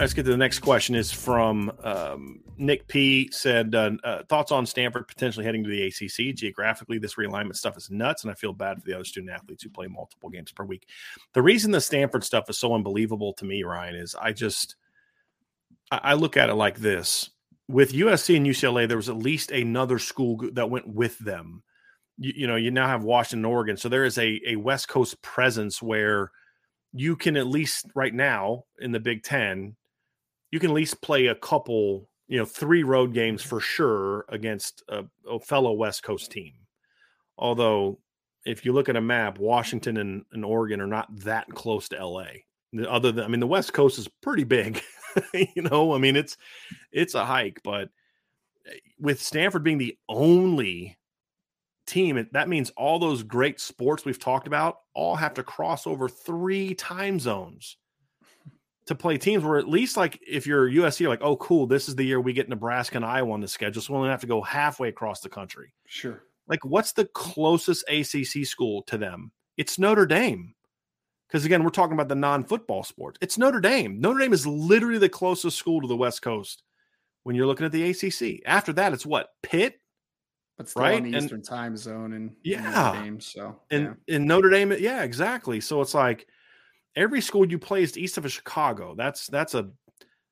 Let's get to the next question. Is from um, Nick P. Said uh, uh, thoughts on Stanford potentially heading to the ACC. Geographically, this realignment stuff is nuts, and I feel bad for the other student athletes who play multiple games per week. The reason the Stanford stuff is so unbelievable to me, Ryan, is I just I, I look at it like this: with USC and UCLA, there was at least another school that went with them. You, you know, you now have Washington, Oregon, so there is a a West Coast presence where you can at least right now in the Big Ten you can at least play a couple, you know, three road games for sure against a, a fellow West Coast team. Although, if you look at a map, Washington and, and Oregon are not that close to LA. Other than, I mean, the West Coast is pretty big. you know, I mean, it's it's a hike, but eh, with Stanford being the only team, that means all those great sports we've talked about all have to cross over three time zones to play teams where at least like if you're USC, you're like, oh, cool, this is the year we get Nebraska and Iowa on the schedule, so we only have to go halfway across the country. Sure. Like, what's the closest ACC school to them? It's Notre Dame. Because again, we're talking about the non-football sports. It's Notre Dame. Notre Dame is literally the closest school to the West Coast when you're looking at the ACC. After that, it's what Pitt, but still right? on the Eastern and, time zone and yeah, Notre Dame, so and yeah. in Notre Dame, yeah, exactly. So it's like every school you play is east of Chicago. That's that's a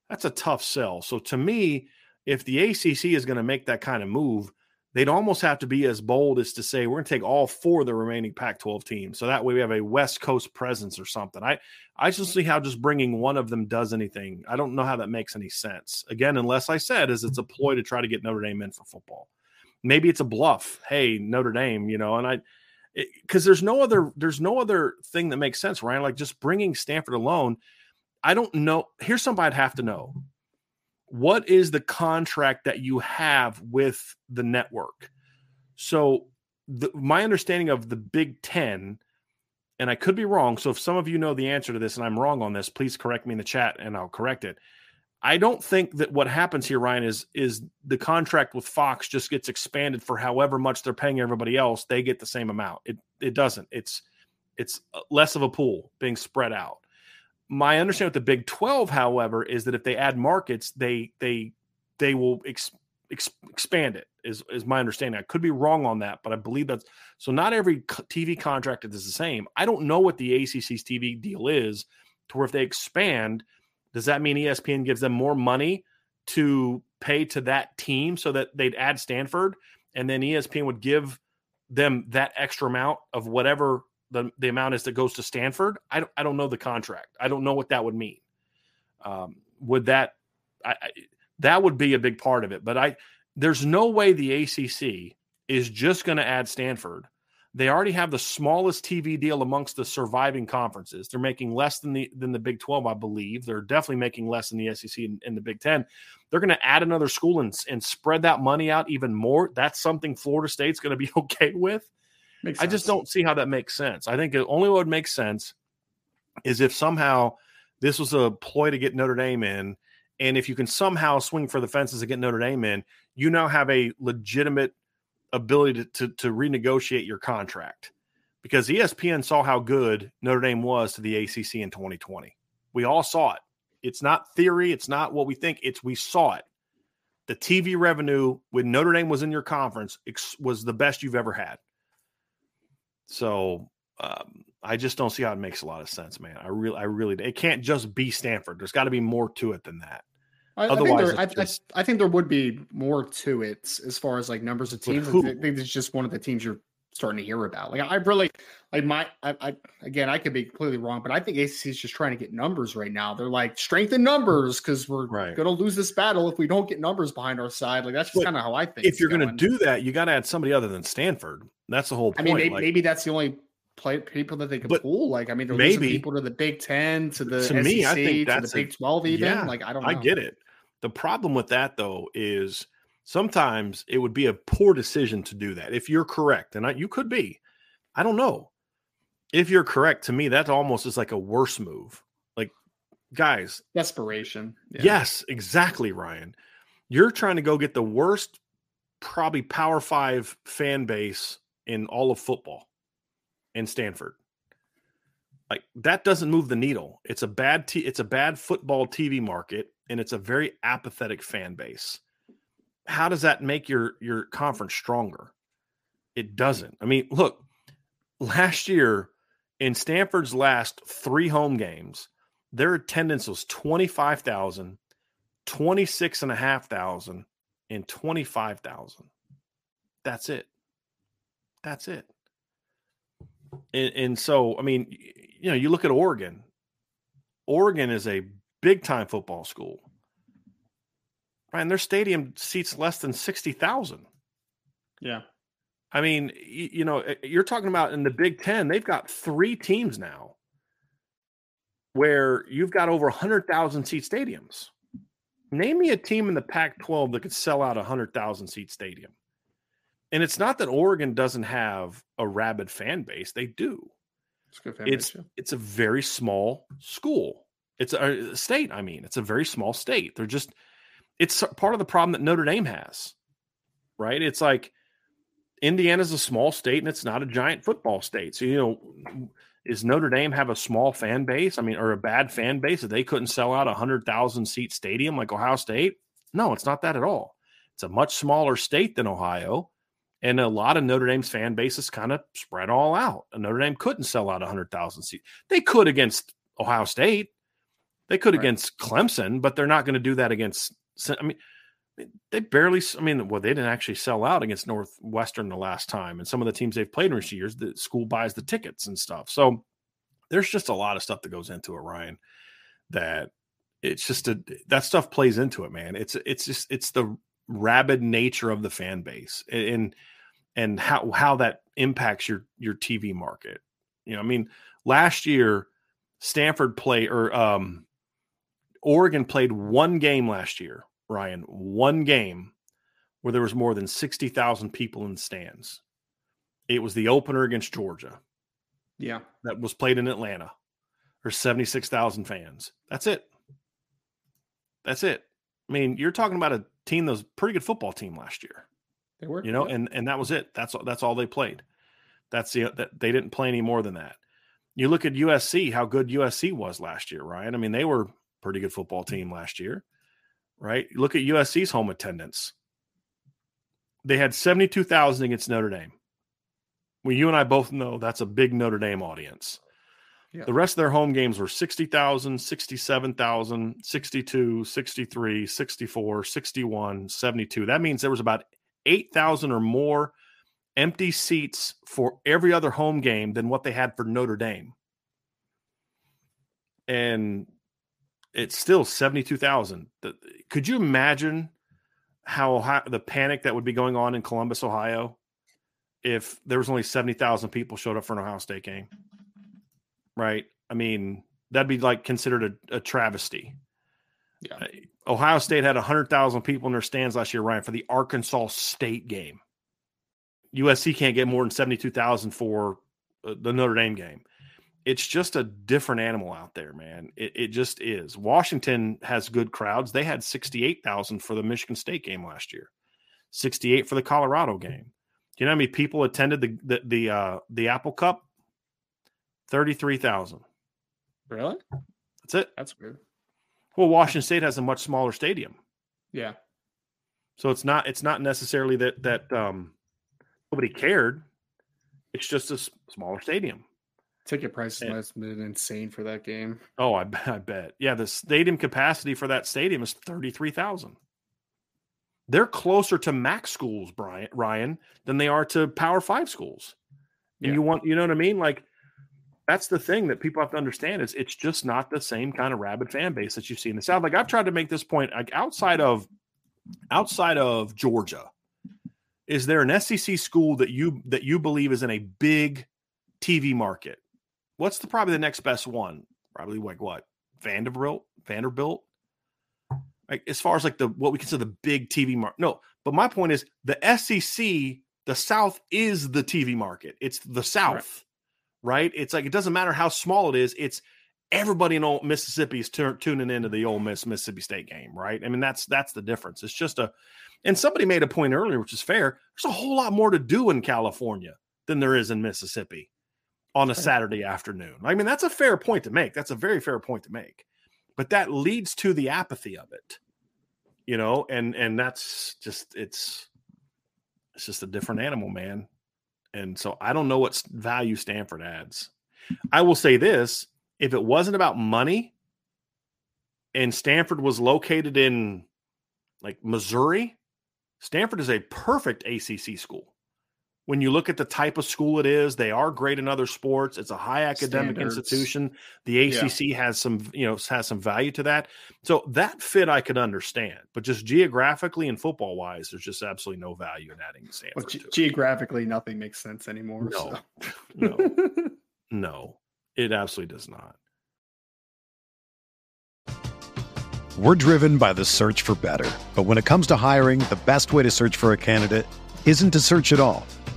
that's a tough sell. So to me, if the ACC is going to make that kind of move, they'd almost have to be as bold as to say we're going to take all four of the remaining Pac-12 teams. So that way we have a West Coast presence or something. I I just see how just bringing one of them does anything. I don't know how that makes any sense. Again, unless I said is it's a ploy to try to get Notre Dame in for football. Maybe it's a bluff. Hey, Notre Dame, you know, and I Eh, because there's no other there's no other thing that makes sense, Ryan. Like just bringing Stanford alone. I don't know. Here's something I'd have to know. What is the contract that you have with the network? So, the, my understanding of the Big Ten, and I could be wrong. So, if some of you know the answer to this and I'm wrong on this, please correct me in the chat and I'll correct it. I don't think that what happens here, Ryan, is is the contract with Fox just gets expanded for however much they're paying everybody else. They get the same amount. It it doesn't. It's it's uh, less of a pool being spread out. My understanding with the Big Twelve, however, is that if they add markets, they they they will ex, ex, expand it. Is is my understanding. I could be wrong on that, but I believe that's so. Not every TV contract is the same. I don't know what the ACC's TV deal is to where if they expand does that mean ESPN gives them more money to pay to that team so that they'd add Stanford and then ESPN would give them that extra amount of whatever the, the amount is that goes to Stanford? I don't, I don't know the contract. I don't know what that would mean. Um, would that I, I, that would be a big part of it, but I there's no way the ACC is just going to add Stanford they already have the smallest TV deal amongst the surviving conferences. They're making less than the than the Big 12, I believe. They're definitely making less than the SEC and, and the Big 10. They're going to add another school and, and spread that money out even more. That's something Florida State's going to be okay with. I just don't see how that makes sense. I think the only would make sense is if somehow This was a ploy to get Notre Dame in. And if you can somehow swing for the fences and get Notre Dame in, you now have a legitimate ability to, to, to renegotiate your contract because ESPN saw how good Notre Dame was to the ACC in 2020. We all saw it. It's not theory. It's not what we think. It's we saw it. The TV revenue when Notre Dame was in your conference was the best you've ever had. So um, I just don't see how it makes a lot of sense, man. I really, I really, it can't just be Stanford. There's got to be more to it than that. I, Otherwise, I think, there, just, I, I, think there would be more to it as far as like numbers of teams. I think it's just one of the teams you're starting to hear about. Like I really like my I, I again I could be completely wrong, but I think ACC is just trying to get numbers right now. They're like strengthen numbers because we're right. going to lose this battle if we don't get numbers behind our side. Like that's just kind of how I think. If you're going to do that, you got to add somebody other than Stanford. That's the whole point. I mean, maybe, like, maybe that's the only play people that they can pull. Like I mean, they're maybe people to the Big Ten, to the to SEC, me, I think that's to the Big Twelve. Even yeah, like I don't. Know. I get it. The problem with that though is sometimes it would be a poor decision to do that. If you're correct, and I, you could be, I don't know. If you're correct, to me, that almost is like a worse move. Like, guys, desperation. Yeah. Yes, exactly, Ryan. You're trying to go get the worst, probably Power Five fan base in all of football in Stanford. Like that doesn't move the needle. It's a bad t- it's a bad football TV market and it's a very apathetic fan base. How does that make your your conference stronger? It doesn't. I mean, look, last year in Stanford's last 3 home games, their attendance was 25,000, 26,500 and 25,000. That's it. That's it. And, and so, I mean, you know, you look at Oregon. Oregon is a big time football school. Right, and their stadium seats less than sixty thousand. Yeah, I mean, you, you know, eh, you're talking about in the Big Ten, they've got three teams now where you've got over hundred thousand seat stadiums. Name me a team in the Pac-12 that could sell out a hundred thousand seat stadium. And it's not that Oregon doesn't have a rabid fan base; they do. It's it's, it's a very small school. It's a uh, state. I mean, it's a very small state. They're just it's part of the problem that Notre Dame has, right? It's like Indiana's a small state and it's not a giant football state. So you know, is Notre Dame have a small fan base? I mean, or a bad fan base that they couldn't sell out a hundred thousand seat stadium like Ohio State? No, it's not that at all. It's a much smaller state than Ohio and a lot of Notre Dame's fan bases kind of spread all out. And Notre Dame couldn't sell out 100,000 seats. They could against Ohio State. They could right. against Clemson, but they're not going to do that against. I mean, they barely. I mean, well, they didn't actually sell out against Northwestern the last time, and some of the teams they've played in recent years, the school buys the tickets and stuff. So there's just a lot of stuff that goes into it, Ryan. That it's just a that stuff plays into it, man. It's it's just it's the rabid nature of the fan base and and how how that impacts your your TV market. You know, I mean, last year Stanford played or um Oregon played one game last year, Ryan, one game where there was more than 60,000 people in the stands. It was the opener against Georgia. Yeah. That was played in Atlanta. There's 76,000 fans. That's it. That's it. I mean, you're talking about a team that was a pretty good football team last year. They were, you know, yeah. and and that was it. That's that's all they played. That's the that they didn't play any more than that. You look at USC, how good USC was last year, Ryan. I mean, they were pretty good football team last year, right? Look at USC's home attendance. They had 72,000 against Notre Dame. Well, you and I both know that's a big Notre Dame audience. Yeah. The rest of their home games were 60,000, 67,000, 62, 63, 64, 61, 72. That means there was about 8,000 or more empty seats for every other home game than what they had for Notre Dame. And it's still 72,000. Could you imagine how, how the panic that would be going on in Columbus, Ohio, if there was only 70,000 people showed up for an Ohio State game? right? I mean, that'd be like considered a, a travesty. Yeah. Uh, Ohio State had 100,000 people in their stands last year, Ryan, for the Arkansas State game. USC can't get more than 72,000 for uh, the Notre Dame game. It's just a different animal out there, man. It, it just is. Washington has good crowds. They had 68,000 for the Michigan State game last year, 68 for the Colorado game. Do you know how many people attended the the the, uh, the Apple Cup? 33,000. Really? That's it. That's weird. Well, Washington State has a much smaller stadium. Yeah. So it's not it's not necessarily that that um nobody cared. It's just a smaller stadium. Ticket prices must have been insane for that game. Oh, I, I bet. Yeah, the stadium capacity for that stadium is 33,000. They're closer to MAC schools, Brian Ryan, than they are to Power 5 schools. And yeah. you want, you know what I mean? Like that's the thing that people have to understand is it's just not the same kind of rabid fan base that you see in the South. Like I've tried to make this point like outside of outside of Georgia, is there an SEC school that you that you believe is in a big TV market? What's the probably the next best one? Probably like what? Vanderbilt, Vanderbilt. Like as far as like the what we consider the big TV market. No, but my point is the SEC, the South is the TV market. It's the South, right? right? It's like it doesn't matter how small it is. It's everybody in old Mississippi is t- tuning into the Ole Miss Mississippi State game, right? I mean that's that's the difference. It's just a, and somebody made a point earlier, which is fair. There's a whole lot more to do in California than there is in Mississippi on a Saturday afternoon. I mean, that's a fair point to make. That's a very fair point to make. But that leads to the apathy of it. You know, and and that's just it's it's just a different animal, man. And so I don't know what value Stanford adds. I will say this, if it wasn't about money and Stanford was located in like Missouri, Stanford is a perfect ACC school when you look at the type of school it is, they are great in other sports. It's a high academic Standards. institution. The ACC yeah. has some, you know, has some value to that. So that fit I could understand, but just geographically and football wise, there's just absolutely no value in adding Stanford. Well, ge- geographically, nothing makes sense anymore. No, so. no, no, it absolutely does not. We're driven by the search for better, but when it comes to hiring, the best way to search for a candidate isn't to search at all.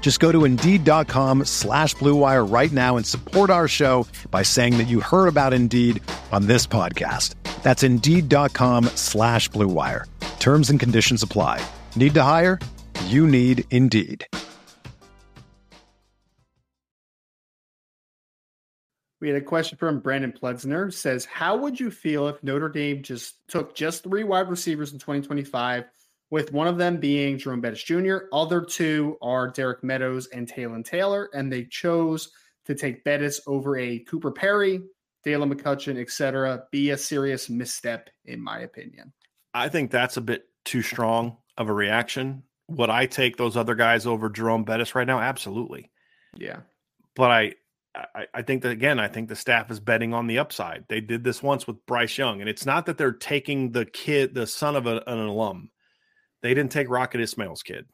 Just go to Indeed.com slash BlueWire right now and support our show by saying that you heard about Indeed on this podcast. That's Indeed.com slash BlueWire. Terms and conditions apply. Need to hire? You need Indeed. We had a question from Brandon Pledsner. Says, how would you feel if Notre Dame just took just three wide receivers in 2025, with one of them being Jerome Bettis Jr., other two are Derek Meadows and Taylon Taylor, and they chose to take Bettis over a Cooper Perry, Dalen McCutcheon, etc. Be a serious misstep, in my opinion. I think that's a bit too strong of a reaction. Would I take those other guys over Jerome Bettis right now? Absolutely. Yeah. But I, I, I think that again, I think the staff is betting on the upside. They did this once with Bryce Young, and it's not that they're taking the kid, the son of a, an alum. They didn't take Rocket Ismail's kid,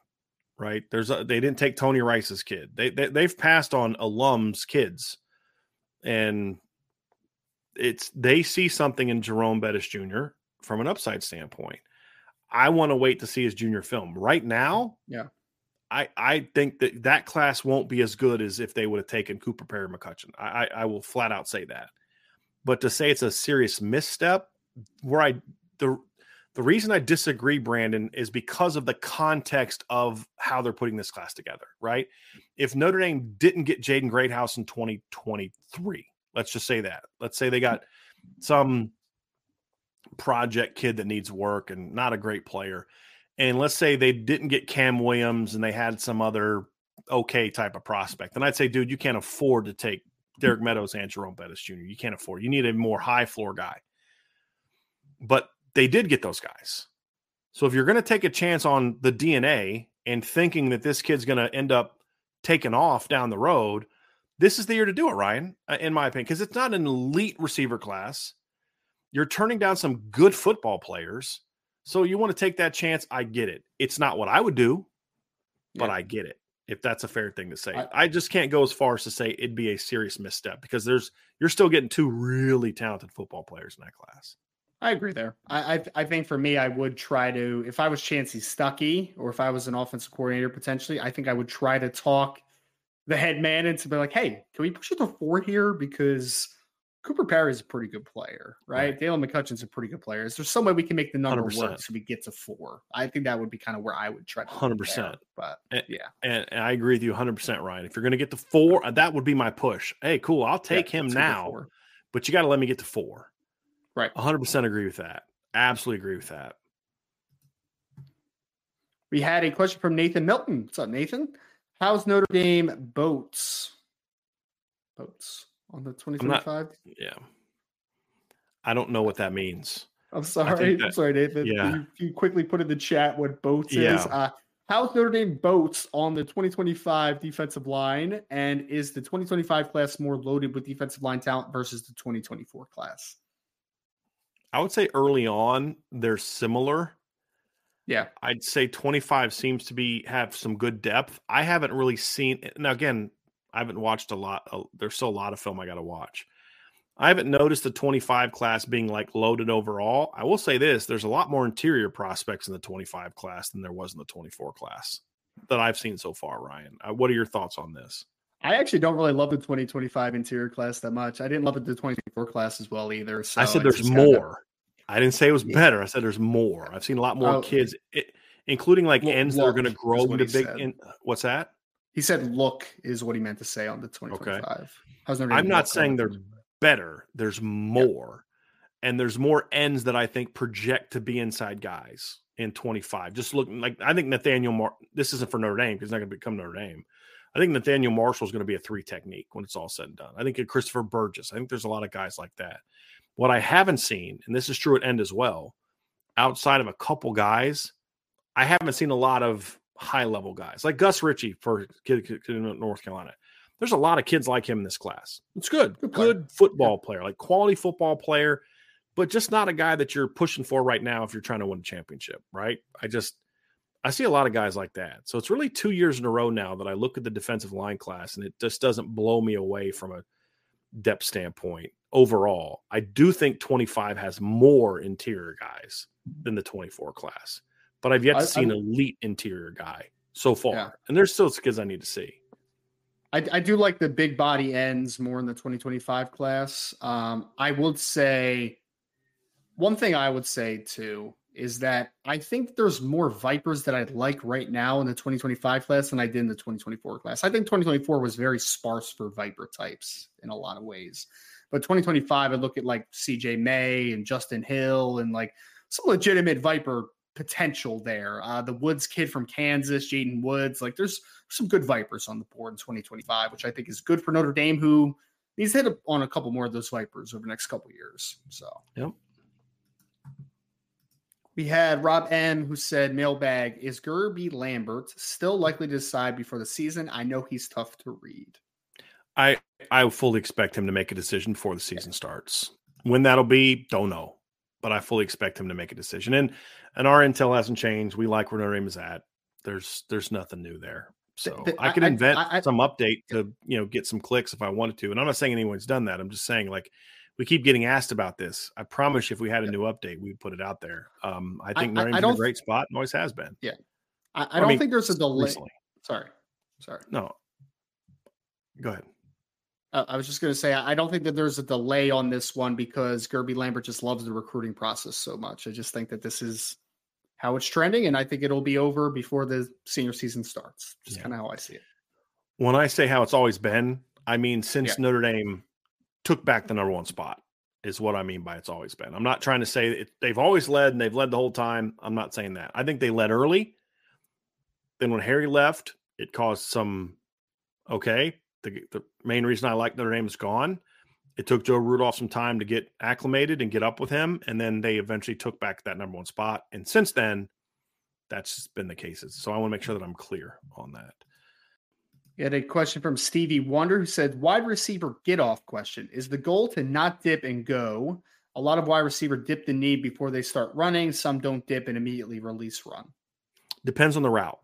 right? There's a, they didn't take Tony Rice's kid. They, they they've passed on alums' kids, and it's they see something in Jerome Bettis Jr. from an upside standpoint. I want to wait to see his junior film. Right now, yeah, I I think that that class won't be as good as if they would have taken Cooper Perry McCutcheon. I, I, I will flat out say that. But to say it's a serious misstep, where I the the reason I disagree, Brandon, is because of the context of how they're putting this class together. Right? If Notre Dame didn't get Jaden Greathouse in 2023, let's just say that. Let's say they got some project kid that needs work and not a great player. And let's say they didn't get Cam Williams and they had some other okay type of prospect. Then I'd say, dude, you can't afford to take Derek Meadows and Jerome Bettis Jr. You can't afford. You need a more high floor guy. But they did get those guys. So if you're going to take a chance on the DNA and thinking that this kid's going to end up taking off down the road, this is the year to do it, Ryan, uh, in my opinion, because it's not an elite receiver class. You're turning down some good football players. So you want to take that chance. I get it. It's not what I would do, but yeah. I get it. If that's a fair thing to say, I, I, just can't go as far as to say it'd be a serious misstep because there's you're still getting two really talented football players in that class. I agree there. I, I, I think for me, I would try to if I was Chansi Stuckey or if I was an offensive coordinator potentially, I think I would try to talk the head man into be like, hey, can we push it to four here because Cooper Perry is a pretty good player, right? right. Dalen McCutcheon's a pretty good player. Is there some way we can make the number 100%. work so we get to four? I think that would be kind of where I would try to. Hundred percent. But and, yeah, and, and, I agree with you, hundred percent, Ryan. If you're going to get to four, that would be my push. Hey, cool, I'll take yeah, him now, but you got to let me get to four. Right. hundred percent agree with that. Absolutely agree with that. We had a question from Nathan Milton. What's up, Nathan? How's Notre Dame boats? Boats on the 2025? Yeah. I don't know what that means. I'm sorry. That, I'm sorry, Nathan. Yeah. Can you, you, quickly put in the chat what boats yeah. is? Uh, how's Notre Dame boats on the 2025 defensive line? And is the 2025 class more loaded with defensive line talent versus the 2024 class? I would say early on, they're similar. Yeah. I'd say 25 seems to be have some good depth. I haven't really seen now again, I haven't watched a lot. Uh, there's still a lot of film I got to watch. I haven't noticed the 25 class being like loaded overall. I will say this there's a lot more interior prospects in the 25 class than there was in the 24 class that I've seen so far, Ryan. Uh, what are your thoughts on this? I actually don't really love the 2025 interior class that much. I didn't love the 2024 class as well either. So I said there's more. Kinda... I didn't say it was better. I said there's more. I've seen a lot more oh, kids, it, including like ends that are going to grow into big. In, what's that? He said, "Look," is what he meant to say on the 2025. Okay. I'm not saying they're better. There's more, yeah. and there's more ends that I think project to be inside guys in 25. Just looking like I think Nathaniel. Mar- this isn't for Notre Dame because he's not going to become Notre Dame. I think Nathaniel Marshall is going to be a three technique when it's all said and done. I think Christopher Burgess. I think there's a lot of guys like that. What I haven't seen, and this is true at end as well, outside of a couple guys, I haven't seen a lot of high level guys like Gus Ritchie for kid, kid in North Carolina. There's a lot of kids like him in this class. It's good, good, good football yeah. player, like quality football player, but just not a guy that you're pushing for right now if you're trying to win a championship, right? I just I see a lot of guys like that. So it's really two years in a row now that I look at the defensive line class and it just doesn't blow me away from a depth standpoint overall. I do think 25 has more interior guys than the 24 class but I've yet to see an elite interior guy so far. Yeah. And there's still kids I need to see. I, I, do like the big body ends more in the 2025 class. Um, I would say one thing I would say too is that I think there's more Vipers that I'd like right now in the 2025 class than I did in the 2024 class. I think 2024 was very sparse for Viper types in a lot of ways. But 2025, I look at like CJ May and Justin Hill and like some legitimate Viper potential there. Uh, the Woods kid from Kansas, Jaden Woods, like there's some good Vipers on the board in 2025, which I think is good for Notre Dame, who needs to hit on a couple more of those Vipers over the next couple years. So, yep. We had Rob M who said, Mailbag, is Guerby Lambert still likely to decide before the season? I know he's tough to read. I I fully expect him to make a decision before the season starts. When that'll be, don't know but I fully expect him to make a decision. And and our intel hasn't changed. We like where Notre Dame is at. There's there's nothing new there. So I could invent I, I, some update to you know get some clicks if I wanted to. And I'm not saying anyone's done that. I'm just saying like we keep getting asked about this. I promise if we had a new update, we'd put it out there. Um, I think Notre Dame's in a great spot and always has been. Yeah, I, I don't mean, think there's a delay. Recently. Sorry, sorry. No, go ahead. Uh, I was just going to say, I don't think that there's a delay on this one because Guerby Lambert just loves the recruiting process so much. I just think that this is how it's trending, and I think it'll be over before the senior season starts. Just yeah. kind of how I see it. When I say how it's always been, I mean since yeah. Notre Dame took back the number one spot is what I mean by it's always been. I'm not trying to say it, they've always led and they've led the whole time. I'm not saying that. I think they led early. Then when Harry left, it caused some okay, The, the main reason I like Notre Dame is gone. It took Joe Rudolph some time to get acclimated and get up with him, and then they eventually took back that number one spot. And since then, that's been the cases. So I want to make sure that I'm clear on that. We had a question from Stevie Wonder who said, wide receiver get off question. Is the goal to not dip and go? A lot of wide receiver dip the knee before they start running. Some don't dip and immediately release run. Depends on the route.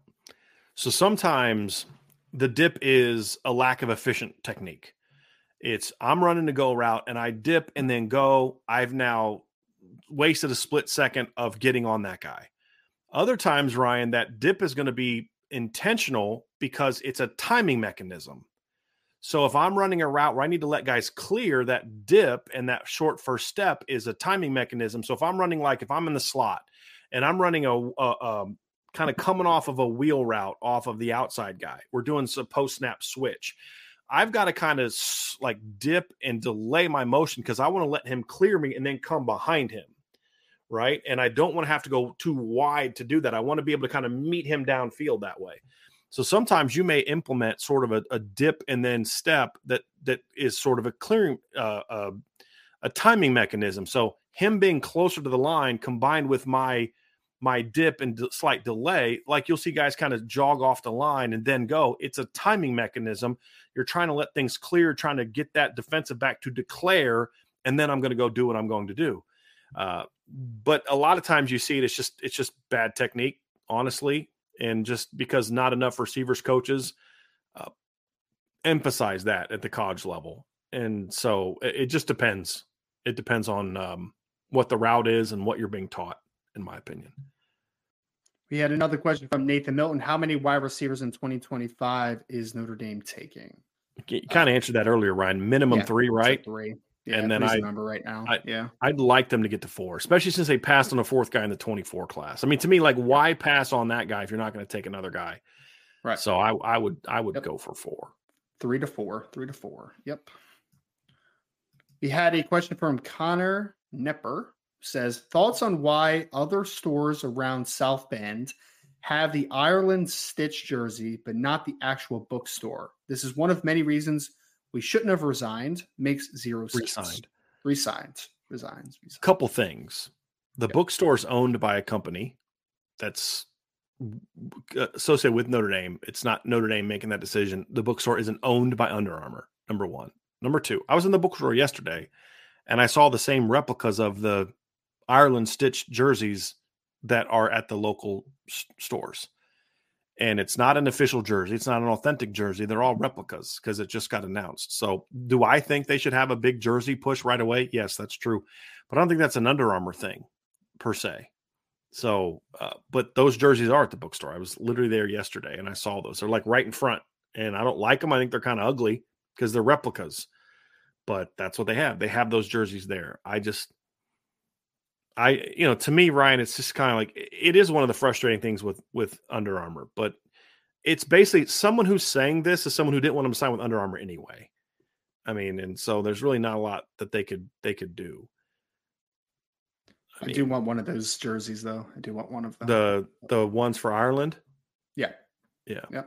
So sometimes the dip is a lack of efficient technique. It's I'm running the go route and I dip and then go. I've now wasted a split second of getting on that guy. Other times, Ryan, that dip is going to be intentional because it's a timing mechanism. So if I'm running a route where I need to let guys clear, that dip and that short first step is a timing mechanism. So if I'm running like if I'm in the slot and I'm running a, a, a um, kind of coming off of a wheel route off of the outside guy, we're doing some post snap switch. I've got to kind of like dip and delay my motion because I want to let him clear me and then come behind him. Right. And I don't want to have to go too wide to do that. I want to be able to kind of meet him downfield that way. So sometimes you may implement sort of a, a dip and then step that that is sort of a clearing uh, uh, a timing mechanism. So him being closer to the line combined with my my dip and d- slight delay, like you'll see guys kind of jog off the line and then go. It's a timing mechanism. You're trying to let things clear, trying to get that defensive back to declare, and then I'm going to go do what I'm going to do. Uh, but a lot of times you see it, it's just it's just bad technique, honestly and just because not enough receivers coaches uh, emphasize that at the college level, and so it, it just depends. It depends on um, what the route is and what you're being taught, in my opinion. We had another question from Nathan Milton. How many wide receivers in 2025 is Notre Dame taking? You kind of uh, answered that earlier, Ryan. Minimum yeah, three, right? Three. Yeah, and then I remember right now. I, yeah, I'd like them to get to four, especially since they passed on a fourth guy in the 24 class. I mean, to me, like, why pass on that guy if you're not going to take another guy? Right. So I, I would, I would yep. go for four. Three to four. Three to four. Yep. We had a question from Connor Nepper. Says thoughts on why other stores around South Bend have the Ireland Stitch jersey, but not the actual bookstore. This is one of many reasons we shouldn't have resigned makes zero sense. Resigned. Resigned. Resigns. Resigned. Couple things. The bookstore is owned by a company that's associated with Notre Dame. It's not Notre Dame making that decision. The bookstore isn't owned by Under Armour. Number one. Number two. I was in the bookstore yesterday, and I saw the same replicas of the Ireland stitched jerseys that are at the local s- stores and it's not an official jersey. It's not an authentic jersey. They're all replicas because it just got announced. So, do I think they should have a big jersey push right away? Yes, that's true, but I don't think that's an Under Armour thing per se. So, uh, but those jerseys are at the bookstore. I was literally there yesterday and I saw those. They're like right in front, and I don't like them. I think they're kind of ugly because they're replicas, but that's what they have. They have those jerseys there. I just I, you know, to me, Ryan, it's just kind of like it is one of the frustrating things with with Under Armour, but it's basically someone who's saying this is someone who didn't want them to sign with Under Armour anyway. I mean, and so there's really not a lot that they could they could do. I, I mean, do want one of those jerseys, though. I do want one of them. The the ones for Ireland. Yeah. Yeah. Yeah.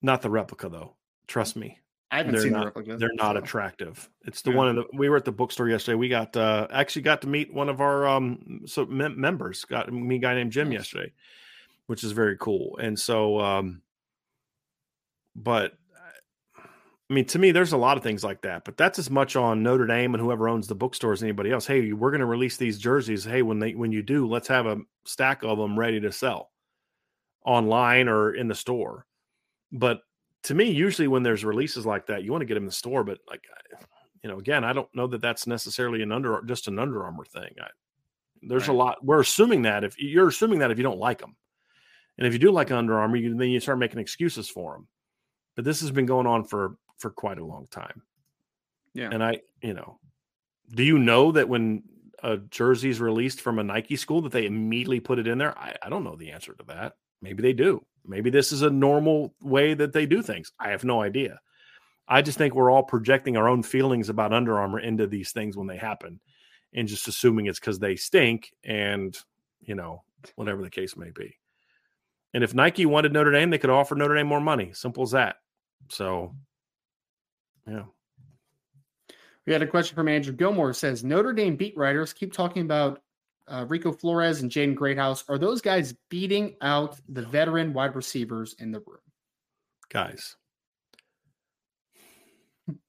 Not the replica, though. Trust me. I haven't they're seen not, the replicas. They're not so. attractive. It's the yeah. one the, we were at the bookstore yesterday. We got uh actually got to meet one of our um so mem- members. Got me a guy named Jim nice. yesterday, which is very cool. And so um but I mean, to me, there's a lot of things like that, but that's as much on Notre Dame and whoever owns the bookstore as anybody else. Hey, we're going to release these jerseys. Hey, when they when you do, let's have a stack of them ready to sell online or in the store. But to me, usually when there's releases like that, you want to get them in the store. But like, you know, again, I don't know that that's necessarily an under just an Under Armour thing. I, there's right. a lot. We're assuming that if you're assuming that if you don't like them, and if you do like Under Armour, you, then you start making excuses for them. But this has been going on for for quite a long time. Yeah, and I, you know, do you know that when a jersey is released from a Nike school that they immediately put it in there? I, I don't know the answer to that. Maybe they do. Maybe this is a normal way that they do things. I have no idea. I just think we're all projecting our own feelings about Under Armour into these things when they happen and just assuming it's because they stink and, you know, whatever the case may be. And if Nike wanted Notre Dame, they could offer Notre Dame more money. Simple as that. So Yeah. We had a question from Andrew Gilmore. Says Notre Dame beat writers keep talking about uh, Rico Flores and Jaden Greathouse. Are those guys beating out the veteran wide receivers in the room? Guys,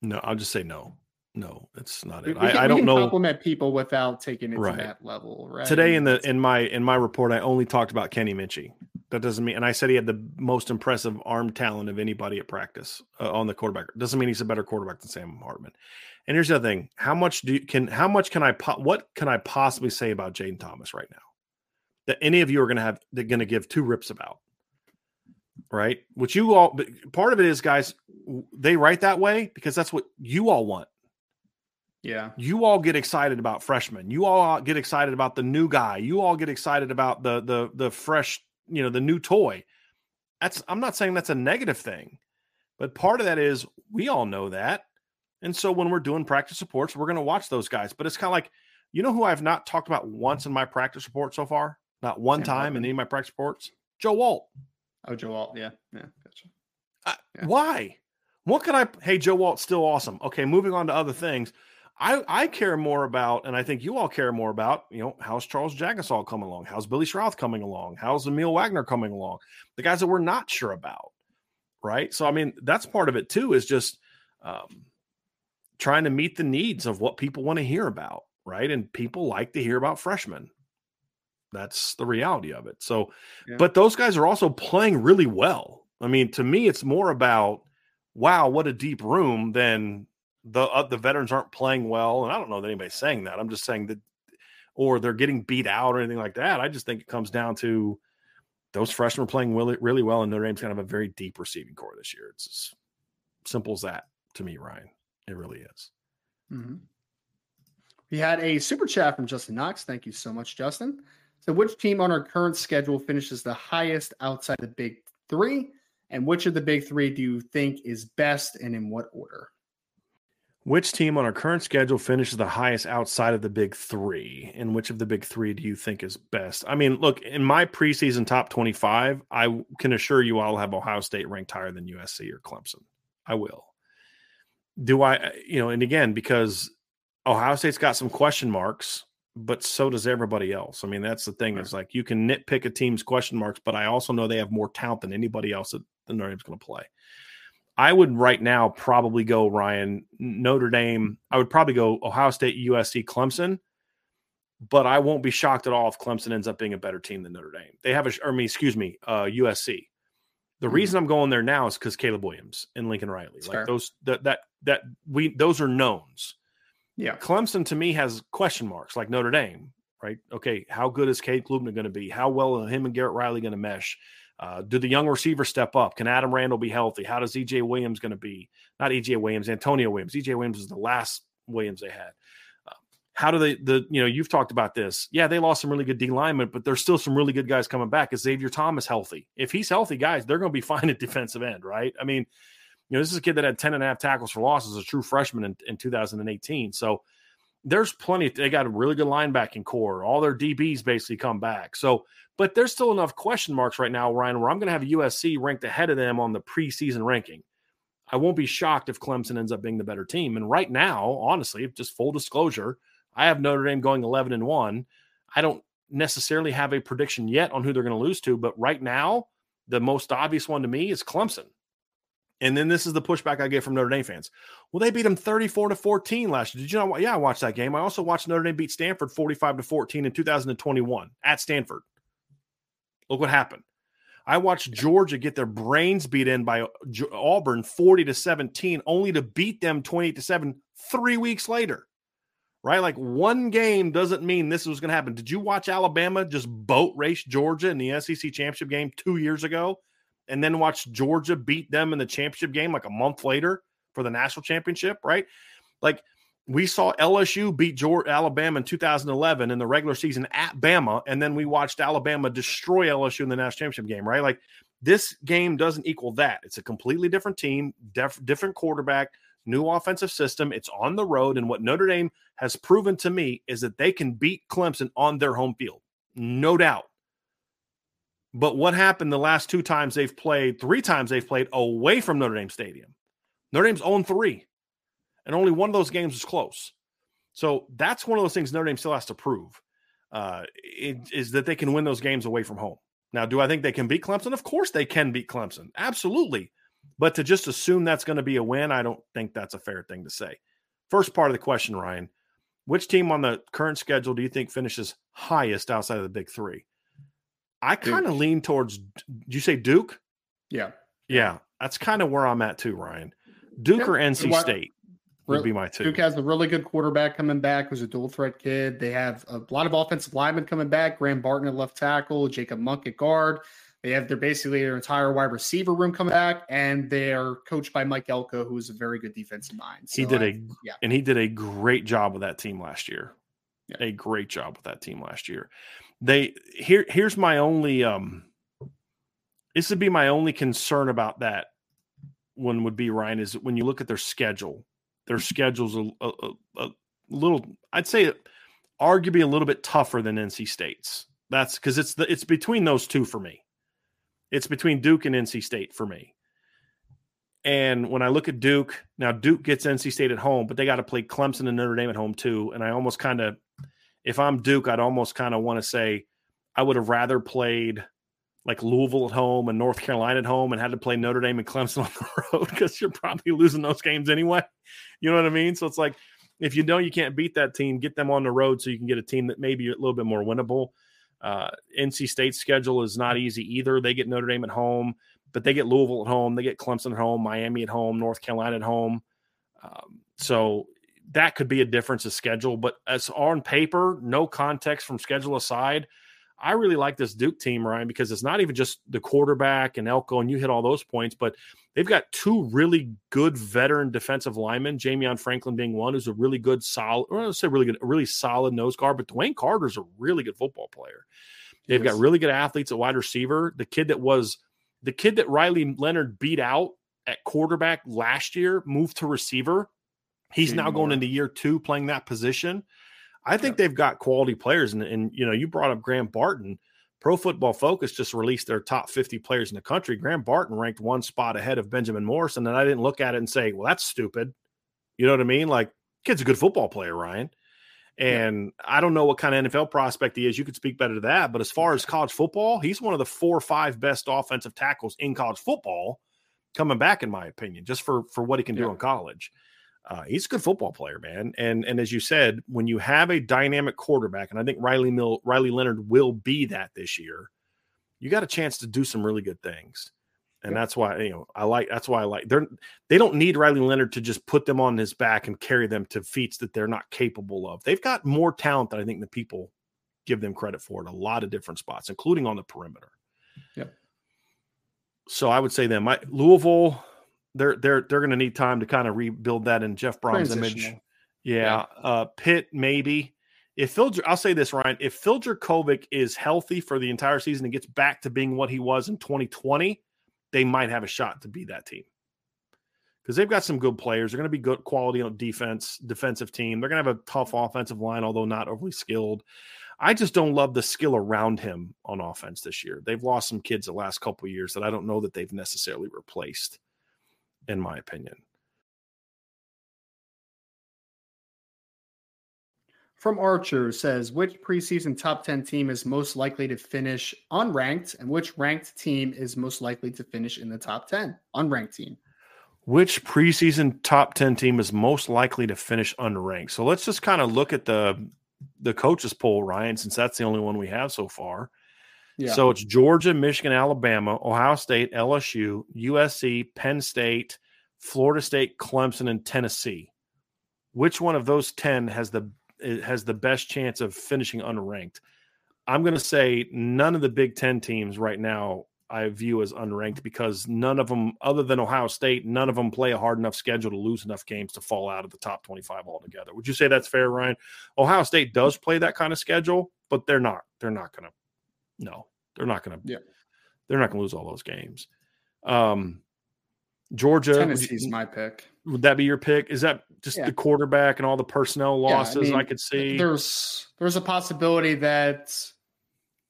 no, I'll just say no. No, it's not it. We, we I, I, don't know. Compliment people without taking it right. to that level, right? Today in the in my in my report, I only talked about Kenny Minchey. That doesn't mean, and I said he had the most impressive arm talent of anybody at practice uh, on the quarterback. Doesn't mean he's a better quarterback than Sam Hartman. And here's the other thing: how much do you, can how much can I po- what can I possibly say about Jayden Thomas right now that any of you are going to have they're going to give two rips about? Right? Which you all part of it is, guys, they write that way because that's what you all want. Yeah. You all get excited about freshmen. You all uh, get excited about the new guy. You all get excited about the the the fresh, you know, the new toy. That's I'm not saying that's a negative thing. But part of that is we all know that. And so when we're doing practice reports, we're going to watch those guys. But it's kind of like, you know who I've not talked about once in my practice report so far? Not one Sam time Hartman. in any of my practice reports. Joe Alt. Oh, Joe Alt. Yeah. Yeah. Gotcha. Uh, yeah. Why? What can I? Hey, Joe Alt's still awesome. Okay, moving on to other things. I, I care more about, and I think you all care more about, you know, how's Charles Jagusah coming along? How's Billy Schrauth coming along? How's Emil Wagner coming along? The guys that we're not sure about, right? So, I mean, that's part of it too, is just um, trying to meet the needs of what people want to hear about, right? And people like to hear about freshmen. That's the reality of it. So, yeah. but those guys are also playing really well. I mean, to me, it's more about, wow, what a deep room than the uh, the veterans aren't playing well, and I don't know that anybody's saying that. I'm just saying that, or they're getting beat out or anything like that. I just think it comes down to those freshmen are playing really, really well, and Notre Dame's kind of a very deep receiving corps this year. It's as simple as that to me, Ryan. It really is. Mm-hmm. We had a super chat from Justin Knox. Thank you so much, Justin. So, which team on our current schedule finishes the highest outside the big three? And which of the big three do you think is best and in what order? Which team on our current schedule finishes the highest outside of the big three? And which of the big three do you think is best? I mean, look, in my preseason top 25, I can assure you I'll have Ohio State ranked higher than USC or Clemson. I will. Do I, you know, and again, because Ohio State's got some question marks, but so does everybody else. I mean, that's the thing. Right. Is like you can nitpick a team's question marks, but I also know they have more talent than anybody else that the Notre Dame's going to play. I would right now probably go Ryan Notre Dame. I would probably go Ohio State, USC, Clemson. But I won't be shocked at all if Clemson ends up being a better team than Notre Dame. They have a, or I mean, excuse me, uh, USC. The mm-hmm. reason I'm going there now is because Caleb Williams and Lincoln Riley, That's like fair. those that that that we those are knowns. Yeah, Clemson to me has question marks, like Notre Dame, right? Okay, how good is Cade Klubnik going to be? How well are him and Garrett Riley going to mesh? Uh, do the young receivers step up? Can Adam Randall be healthy? How does EJ Williams going to be? Not EJ Williams, Antonio Williams. EJ Williams is the last Williams they had. How do they, the, you know, you've talked about this. Yeah, they lost some really good D linemen, but there's still some really good guys coming back. Is Xavier Thomas healthy? If he's healthy, guys, they're going to be fine at defensive end, right? I mean, you know, this is a kid that had 10 and a half tackles for losses, a true freshman in, in 2018. So there's plenty. They got a really good linebacking corps. All their DBs basically come back. So but there's still enough question marks right now, Ryan, where I'm going to have USC ranked ahead of them on the preseason ranking. I won't be shocked if Clemson ends up being the better team. And right now, honestly, just full disclosure, I have Notre Dame going 11 and 1. I don't necessarily have a prediction yet on who they're going to lose to, but right now, the most obvious one to me is Clemson. And then this is the pushback I get from Notre Dame fans. Well, they beat them 34 to 14 last year. Did you know? Yeah, I watched that game. I also watched Notre Dame beat Stanford 45 to 14 in 2021 at Stanford. Look what happened. I watched Georgia get their brains beat in by uh, Auburn 40 to 17, only to beat them 28 to 7 three weeks later. Right? Like one game doesn't mean this was going to happen. Did you watch Alabama just boat race Georgia in the SEC championship game two years ago and then watch Georgia beat them in the championship game like a month later for the national championship? Right? Like we saw LSU beat Georgia, Alabama in 2011 in the regular season at Bama, and then we watched Alabama destroy LSU in the national championship game. Right, like this game doesn't equal that. It's a completely different team, def- different quarterback, new offensive system. It's on the road, and what Notre Dame has proven to me is that they can beat Clemson on their home field, no doubt. But what happened the last two times they've played, three times they've played away from Notre Dame Stadium? Notre Dame's own 3. and only one of those games was close. So that's one of those things Notre Dame still has to prove uh, is that they can win those games away from home. Now, do I think they can beat Clemson? Of course they can beat Clemson. Absolutely. But to just assume that's going to be a win, I don't think that's a fair thing to say. First part of the question, Ryan which team on the current schedule do you think finishes highest outside of the big three? I kind of lean towards, did you say Duke? Yeah. Yeah. That's kind of where I'm at too, Ryan. Duke yeah. or NC State would be my two. Duke has a really good quarterback coming back who's a dual threat kid. They have a lot of offensive linemen coming back. Graham Barton at left tackle, Jacob Monk at guard. They have their basically their entire wide receiver room coming back, and they're coached by Mike Elko, who is a very good defensive mind. So he did I, a yeah, and he did a great job with that team last year. Yeah. A great job with that team last year. They here here's my only um this would be my only concern about that one would be Ryan is when you look at their schedule. Their schedule's a, a, a little I'd say arguably a little bit tougher than NC State's. That's because it's the it's between those two for me. It's between Duke and NC State for me. And when I look at Duke, now Duke gets NC State at home, but they got to play Clemson and Notre Dame at home too. And I almost kind of, if I'm Duke, I'd almost kind of want to say I would have rather played like Louisville at home and North Carolina at home and had to play Notre Dame and Clemson on the road because you're probably losing those games anyway. You know what I mean? So it's like if you know you can't beat that team, get them on the road so you can get a team that maybe a little bit more winnable. Uh, NC State's schedule is not easy either. They get Notre Dame at home, but they get Louisville at home, they get Clemson at home, Miami at home, North Carolina at home. Um, so that could be a difference of schedule. But as on paper, no context from schedule aside, I really like this Duke team, Ryan, because it's not even just the quarterback and Elko, and you hit all those points, but they've got two really good veteran defensive linemen, Jamion Franklin being one, who's a really good, solid, or let's say really good, really solid nose guard, but DeWayne Carter's a really good football player. They've yes. got really good athletes at wide receiver. The kid that was the kid that Riley Leonard beat out at quarterback last year moved to receiver. He's now going into year two playing that position. I think they've got quality players, and, and you know, you brought up Graham Barton. Pro Football Focus just released their top 50 players in the country. Graham Barton ranked one spot ahead of Benjamin Morrison, and I didn't look at it and say, "Well, that's stupid." You know what I mean? Like, kid's a good football player, Ryan. And yeah. I don't know what kind of NFL prospect he is. You could speak better to that. But as far as college football, he's one of the four or five best offensive tackles in college football coming back, in my opinion, just for for what he can do in college. Uh, he's a good football player, man. And and as you said, when you have a dynamic quarterback, and I think Riley Mill, Riley Leonard will be that this year, you got a chance to do some really good things. And yeah. that's why you know I like that's why I like they're they don't need Riley Leonard to just put them on his back and carry them to feats that they're not capable of. They've got more talent than I think the people give them credit for in a lot of different spots, including on the perimeter. Yep. So I would say them. My Louisville, they're they're they're going to need time to kind of rebuild that in Jeff Brohm's image. Yeah, yeah. Uh, Pitt maybe. If Phil, I'll say this, Ryan. If Phil Jurkovec is healthy for the entire season and gets back to being what he was in 2020, they might have a shot to be that team because they've got some good players. They're going to be good quality on defense, defensive team. They're going to have a tough offensive line, although not overly skilled. I just don't love the skill around him on offense this year. They've lost some kids the last couple years that I don't know that they've necessarily replaced in my opinion. From Archer says, which preseason top 10 team is most likely to finish unranked, and which ranked team is most likely to finish in the top 10? Unranked team. Which preseason top 10 team is most likely to finish unranked? So let's just kind of look at the the coaches poll, Ryan, since that's the only one we have so far. Yeah. So it's Georgia, Michigan, Alabama, Ohio State, LSU, USC, Penn State, Florida State, Clemson, and Tennessee. Which one of those 10 has the eh, has the best chance of finishing unranked? I'm going to say none of the Big 10 teams right now I view as unranked because none of them, other than Ohio State, none of them play a hard enough schedule to lose enough games to fall out of the top 25 altogether. Would you say that's fair, Ryan? Ohio State does play that kind of schedule, but they're not. They're not going to no, they're not going to. Yeah, they're not going to lose all those games. Um, Georgia, Tennessee's my pick. Would that be your pick? Is that just yeah. the quarterback and all the personnel losses yeah, I, mean, I, could see? There's there's a possibility that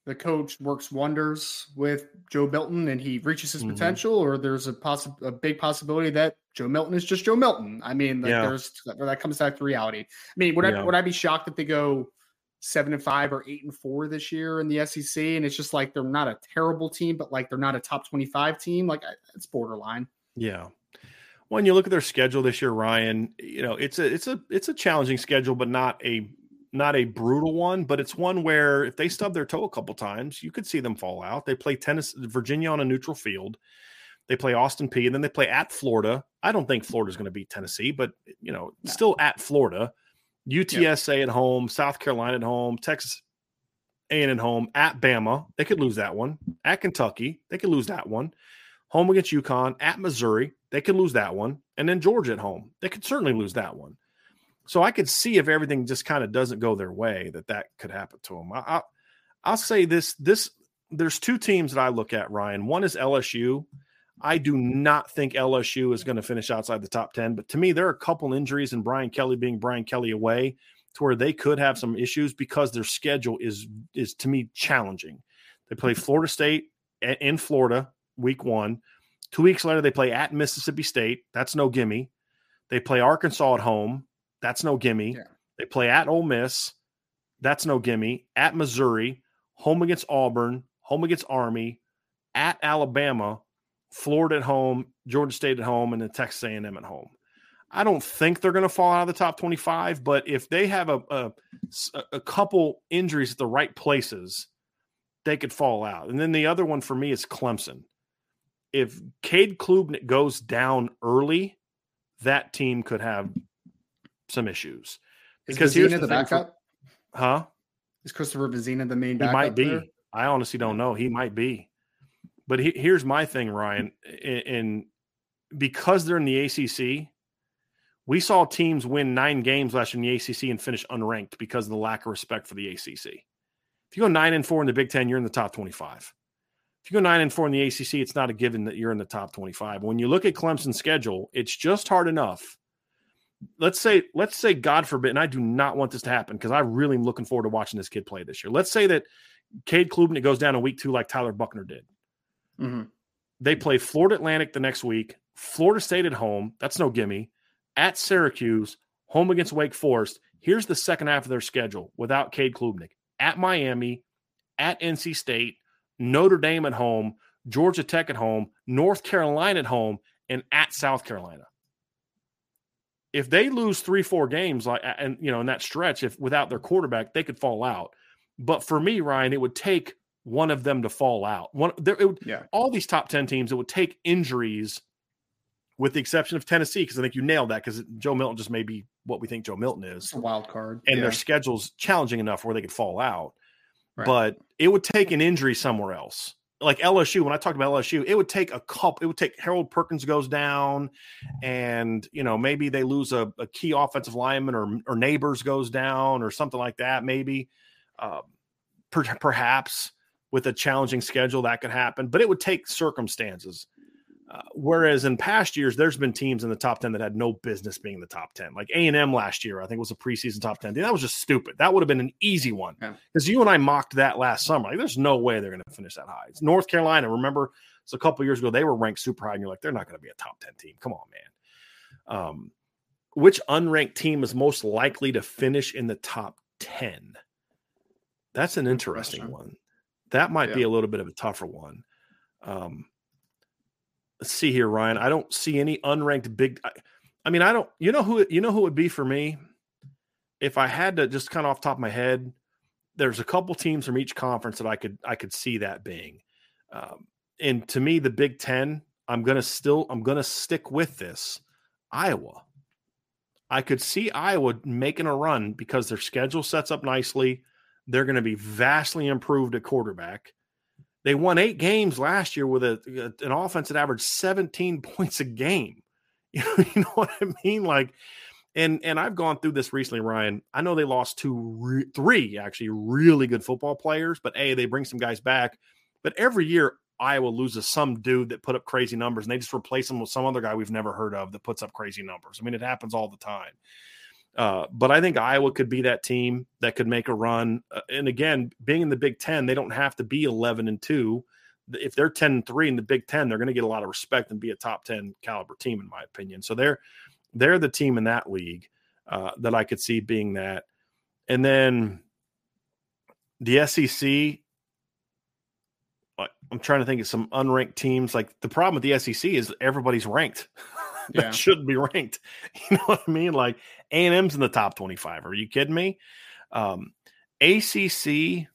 the coach works wonders with Joe Milton and he reaches his mm-hmm. potential, or there's a possi- a big possibility that Joe Milton is just Joe Milton. I mean, like yeah. there's that comes back to reality. I mean, would. I would I be shocked if they go seven and five or eight and four this year in the SEC? And it's just like they're not a terrible team, but like they're not a top twenty five team. Like it's borderline. Yeah. When you look at their schedule this year, Ryan, you know it's a it's a it's a challenging schedule, but not a not a brutal one, but it's one where if they stub their toe a couple times, you could see them fall out. They play tennis Virginia on a neutral field. They play Austin Peay, and then they play at Florida. I don't think Florida's going to beat Tennessee, but you know, no. still at Florida. UTSA yep. at home, South Carolina at home, Texas A&M at home, at Bama. They could lose that one. At Kentucky, they could lose that one. Home against UConn, at Missouri, they could lose that one, and then Georgia at home. They could certainly lose that one. So I could see if everything just kind of doesn't go their way that that could happen to them. I, I, will say this: this there's two teams that I look at, Ryan. One is LSU. I do not think LSU is going to finish outside the top ten, but to me, there are a couple injuries and Brian Kelly being Brian Kelly away to where they could have some issues because their schedule is is to me challenging. They play Florida State in Florida week one. Two weeks later, they play at Mississippi State. That's no gimme. They play Arkansas at home. That's no gimme. Yeah. They play at Ole Miss. That's no gimme. At Missouri, home against Auburn, home against Army, at Alabama, Florida at home, Georgia State at home, and then Texas A&M at home. I don't think they're going to fall out of the top 25, but if they have a, a, a couple injuries at the right places, they could fall out. And then the other one for me is Clemson. If Cade Klubnik goes down early, that team could have some issues. Because here's the, the backup, for, huh? Is Christopher Vizzina the main? He might be. There? I honestly don't know. He might be. But he, here's my thing, Ryan. And because they're in the ACC, we saw teams win nine games last year in the ACC and finish unranked because of the lack of respect for the ACC. If you go nine and four in the Big Ten, you're in the top 25. If you go nine and four in the ACC, it's not a given that you're in the top 25. When you look at Clemson's schedule, it's just hard enough let's say let's say god forbid and i do not want this to happen because i really am looking forward to watching this kid play this year let's say that cade klubnik goes down in week two like tyler Buchner did mm-hmm. they play florida atlantic the next week florida state at home that's no gimme at syracuse home against wake forest here's the second half of their schedule without cade klubnik at miami at nc state notre dame at home georgia tech at home north carolina at home and at south carolina if they lose three, four games, like and you know, in that stretch, if without their quarterback, they could fall out. But for me, Ryan, it would take one of them to fall out. One there, it would, yeah. all these top ten teams, it would take injuries, with the exception of Tennessee, because I think you nailed that. Because Joe Milton just may be what we think Joe Milton is, a wild card, and yeah. their schedule's challenging enough where they could fall out. Right. But it would take an injury somewhere else like LSU, when I talked about LSU, it would take a couple, it would take Harold Perkins goes down and, you know, maybe they lose a, a key offensive lineman or, or Nabers goes down or something like that. Maybe, uh, per, perhaps with a challenging schedule that could happen, but it would take circumstances. Uh, whereas in past years, there's been teams in the top 10 that had no business being in the top 10. Like A&M last year, I think was a preseason top 10. That was just stupid. That would have been an easy one because yeah. you and I mocked that last summer. Like, there's no way they're going to finish that high. It's North Carolina. Remember, it's a couple years ago, they were ranked super high, and you're like, they're not going to be a top 10 team. Come on, man. Um, which unranked team is most likely to finish in the top 10? That's an interesting one. That might yeah. be a little bit of a tougher one. Um, let's see here, Ryan. I don't see any unranked big. I, I, mean, I don't. You know who? You know who would be for me if I had to just kind of off top of my head. There's a couple teams from each conference that I could I could see that being. Um, and to me, the Big Ten, I'm gonna still I'm gonna stick with this. Iowa. I could see Iowa making a run because their schedule sets up nicely. They're going to be vastly improved at quarterback. They won eight games last year with a, an offense that averaged 17 points a game. You know, you know what I mean? Like, and and I've gone through this recently, Ryan. I know they lost two, re- three actually really good football players, but a they bring some guys back. But every year Iowa loses some dude that put up crazy numbers, and they just replace him with some other guy we've never heard of that puts up crazy numbers. I mean, it happens all the time. Uh, but I think Iowa could be that team that could make a run. Uh, and again, being in the Big Ten, they don't have to be 11 and 2. If they're 10 and 3 in the Big Ten, they're going to get a lot of respect and be a top 10 caliber team, in my opinion. So they're they're the team in that league uh, that I could see being that. And then the SEC, I'm trying to think of some unranked teams. Like the problem with the SEC is everybody's ranked. that yeah. shouldn't be ranked. You know what I mean? Like A and M's in the top 25. Are you kidding me? Um, ACC,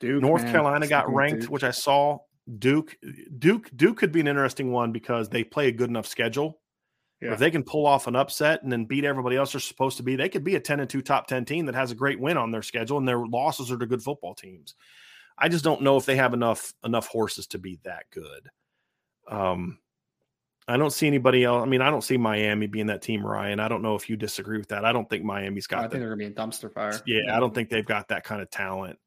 Duke, North man. Carolina got ranked, Duke. which I saw. Duke, Duke, Duke could be an interesting one because they play a good enough schedule. Yeah. If they can pull off an upset and then beat everybody else they're supposed to be, they could be a 10 and 2 top 10 team that has a great win on their schedule and their losses are to good football teams. I just don't know if they have enough enough horses to be that good. Um, I don't see anybody else. I mean, I don't see Miami being that team, Ryan. I don't know if you disagree with that. I don't think Miami's got. I think the, they're gonna be a dumpster fire. Yeah, yeah, I don't think they've got that kind of talent.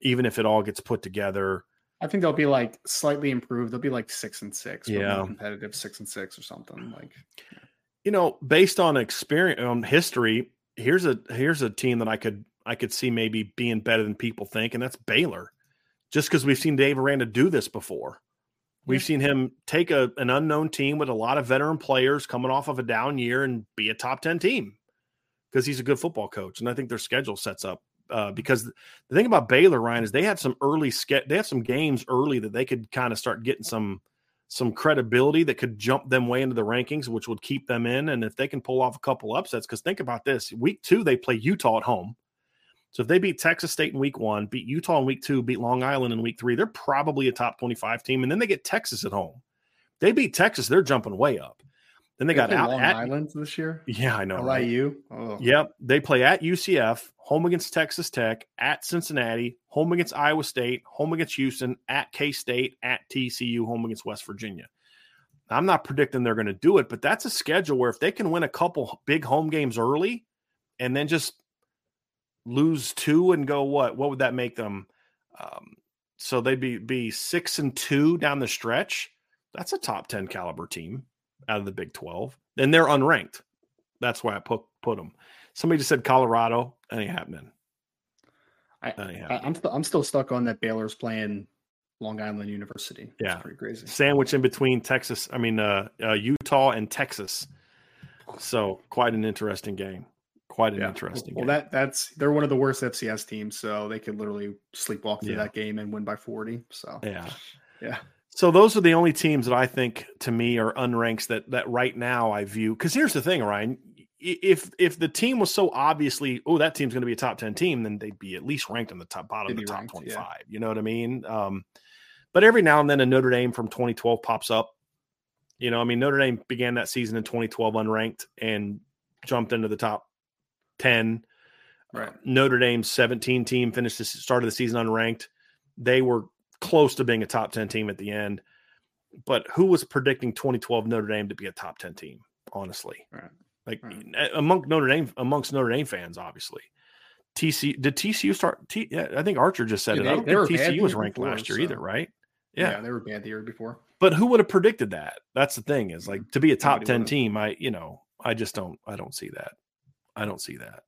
Even if it all gets put together, I think they'll be like slightly improved. They'll be like six and six. Yeah, competitive six and six or something like. You know, based on experience, on history, here's a here's a team that I could I could see maybe being better than people think, and that's Baylor. Just because we've seen Dave Aranda do this before. We've seen him take a, an unknown team with a lot of veteran players coming off of a down year and be a top 10 team because he's a good football coach. And I think their schedule sets up uh, because the thing about Baylor, Ryan, is they had some early ske- they have some games early that they could kind of start getting some some credibility that could jump them way into the rankings, which would keep them in. And if they can pull off a couple upsets, because think about this: week two they play Utah at home. So if they beat Texas State in week one, beat Utah in week two, beat Long Island in week three, they're probably a top 25 team. And then they get Texas at home. They beat Texas, they're jumping way up. Then they, they got out Long at Islands this year. Yeah, I know. LIU. Right? Oh. Yep. They play at UCF, home against Texas Tech, at Cincinnati, home against Iowa State, home against Houston, at K State, at TCU, home against West Virginia. I'm not predicting they're going to do it, but that's a schedule where if they can win a couple big home games early and then just lose two and go what? What would that make them? Um, so they'd be be six and two down the stretch. That's a top ten caliber team out of the Big Twelve, and they're unranked. That's why I put put them. Somebody just said Colorado. That ain't happening. I, I, I'm st- I'm still stuck on that Baylor's playing Long Island University. Yeah, pretty crazy. Sandwich in between Texas. I mean, uh, uh, Utah and Texas. So quite an interesting game quite an yeah. interesting. Well, game. that that's they're one of the worst FCS teams, so they could literally sleepwalk through yeah. that game and win by forty. So yeah, yeah. So those are the only teams that I think, to me, are unranks that that right now I view. Because here's the thing, Ryan. If if the team was so obviously, oh, that team's going to be a top ten team, then they'd be at least ranked in the top bottom of the top twenty five. Yeah. You know what I mean? Um, but every now and then a Notre Dame from 2012 pops up. You know, I mean, Notre Dame began that season in 2012 unranked and jumped into the top 10. Uh, right. Notre Dame's 17 team finished the start of the season unranked. They were close to being a top 10 team at the end. But who was predicting 2012 Notre Dame to be a top 10 team, honestly? Right. Like right. among Notre Dame amongst Notre Dame fans, obviously. TC did TCU start? T, yeah, I think Archer just said it. They, I don't think TCU was ranked before, last year so. either, right? Yeah. yeah. they were bad the year before. But who would have predicted that? That's the thing is like mm-hmm. to be a top 10 team, I you know, I just don't I don't see that. I don't see that.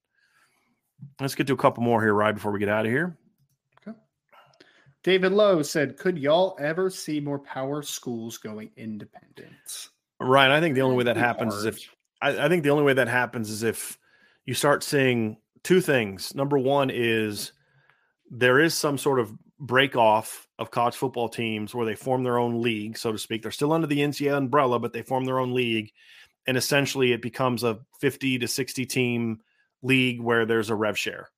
Let's get to a couple more here, right before we get out of here. Okay. David Lowe said, "Could y'all ever see more power schools going independent?" Right. I think the only way that happens hard. is if I, I think the only way that happens is if you start seeing two things. Number one is there is some sort of break off of college football teams where they form their own league, so to speak. They're still under the NCAA umbrella, but they form their own league, and essentially it becomes a 50 to 60 team league where there's a rev share.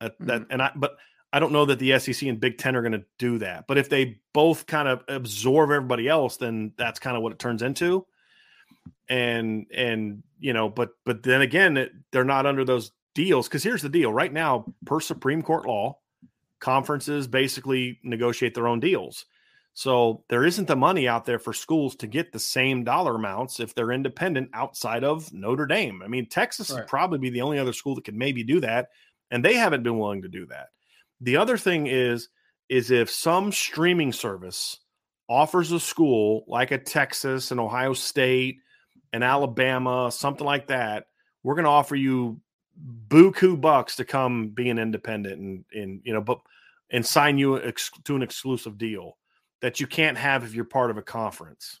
That, mm-hmm. that and I but I don't know that the SEC and Big Ten are going to do that. But if they both kind of absorb everybody else, then that's kind of what it turns into. And and you know, but but then again, it, they're not under those deals because here's the deal: right now, per Supreme Court law, conferences basically negotiate their own deals. So there isn't the money out there for schools to get the same dollar amounts if they're independent outside of Notre Dame. I mean, Texas right. would probably be the only other school that could maybe do that, and they haven't been willing to do that. The other thing is is if some streaming service offers a school like a Texas and Ohio State and Alabama, something like that, we're going to offer you buku bucks to come be an independent and and you know but and sign you ex- to an exclusive deal that you can't have if you're part of a conference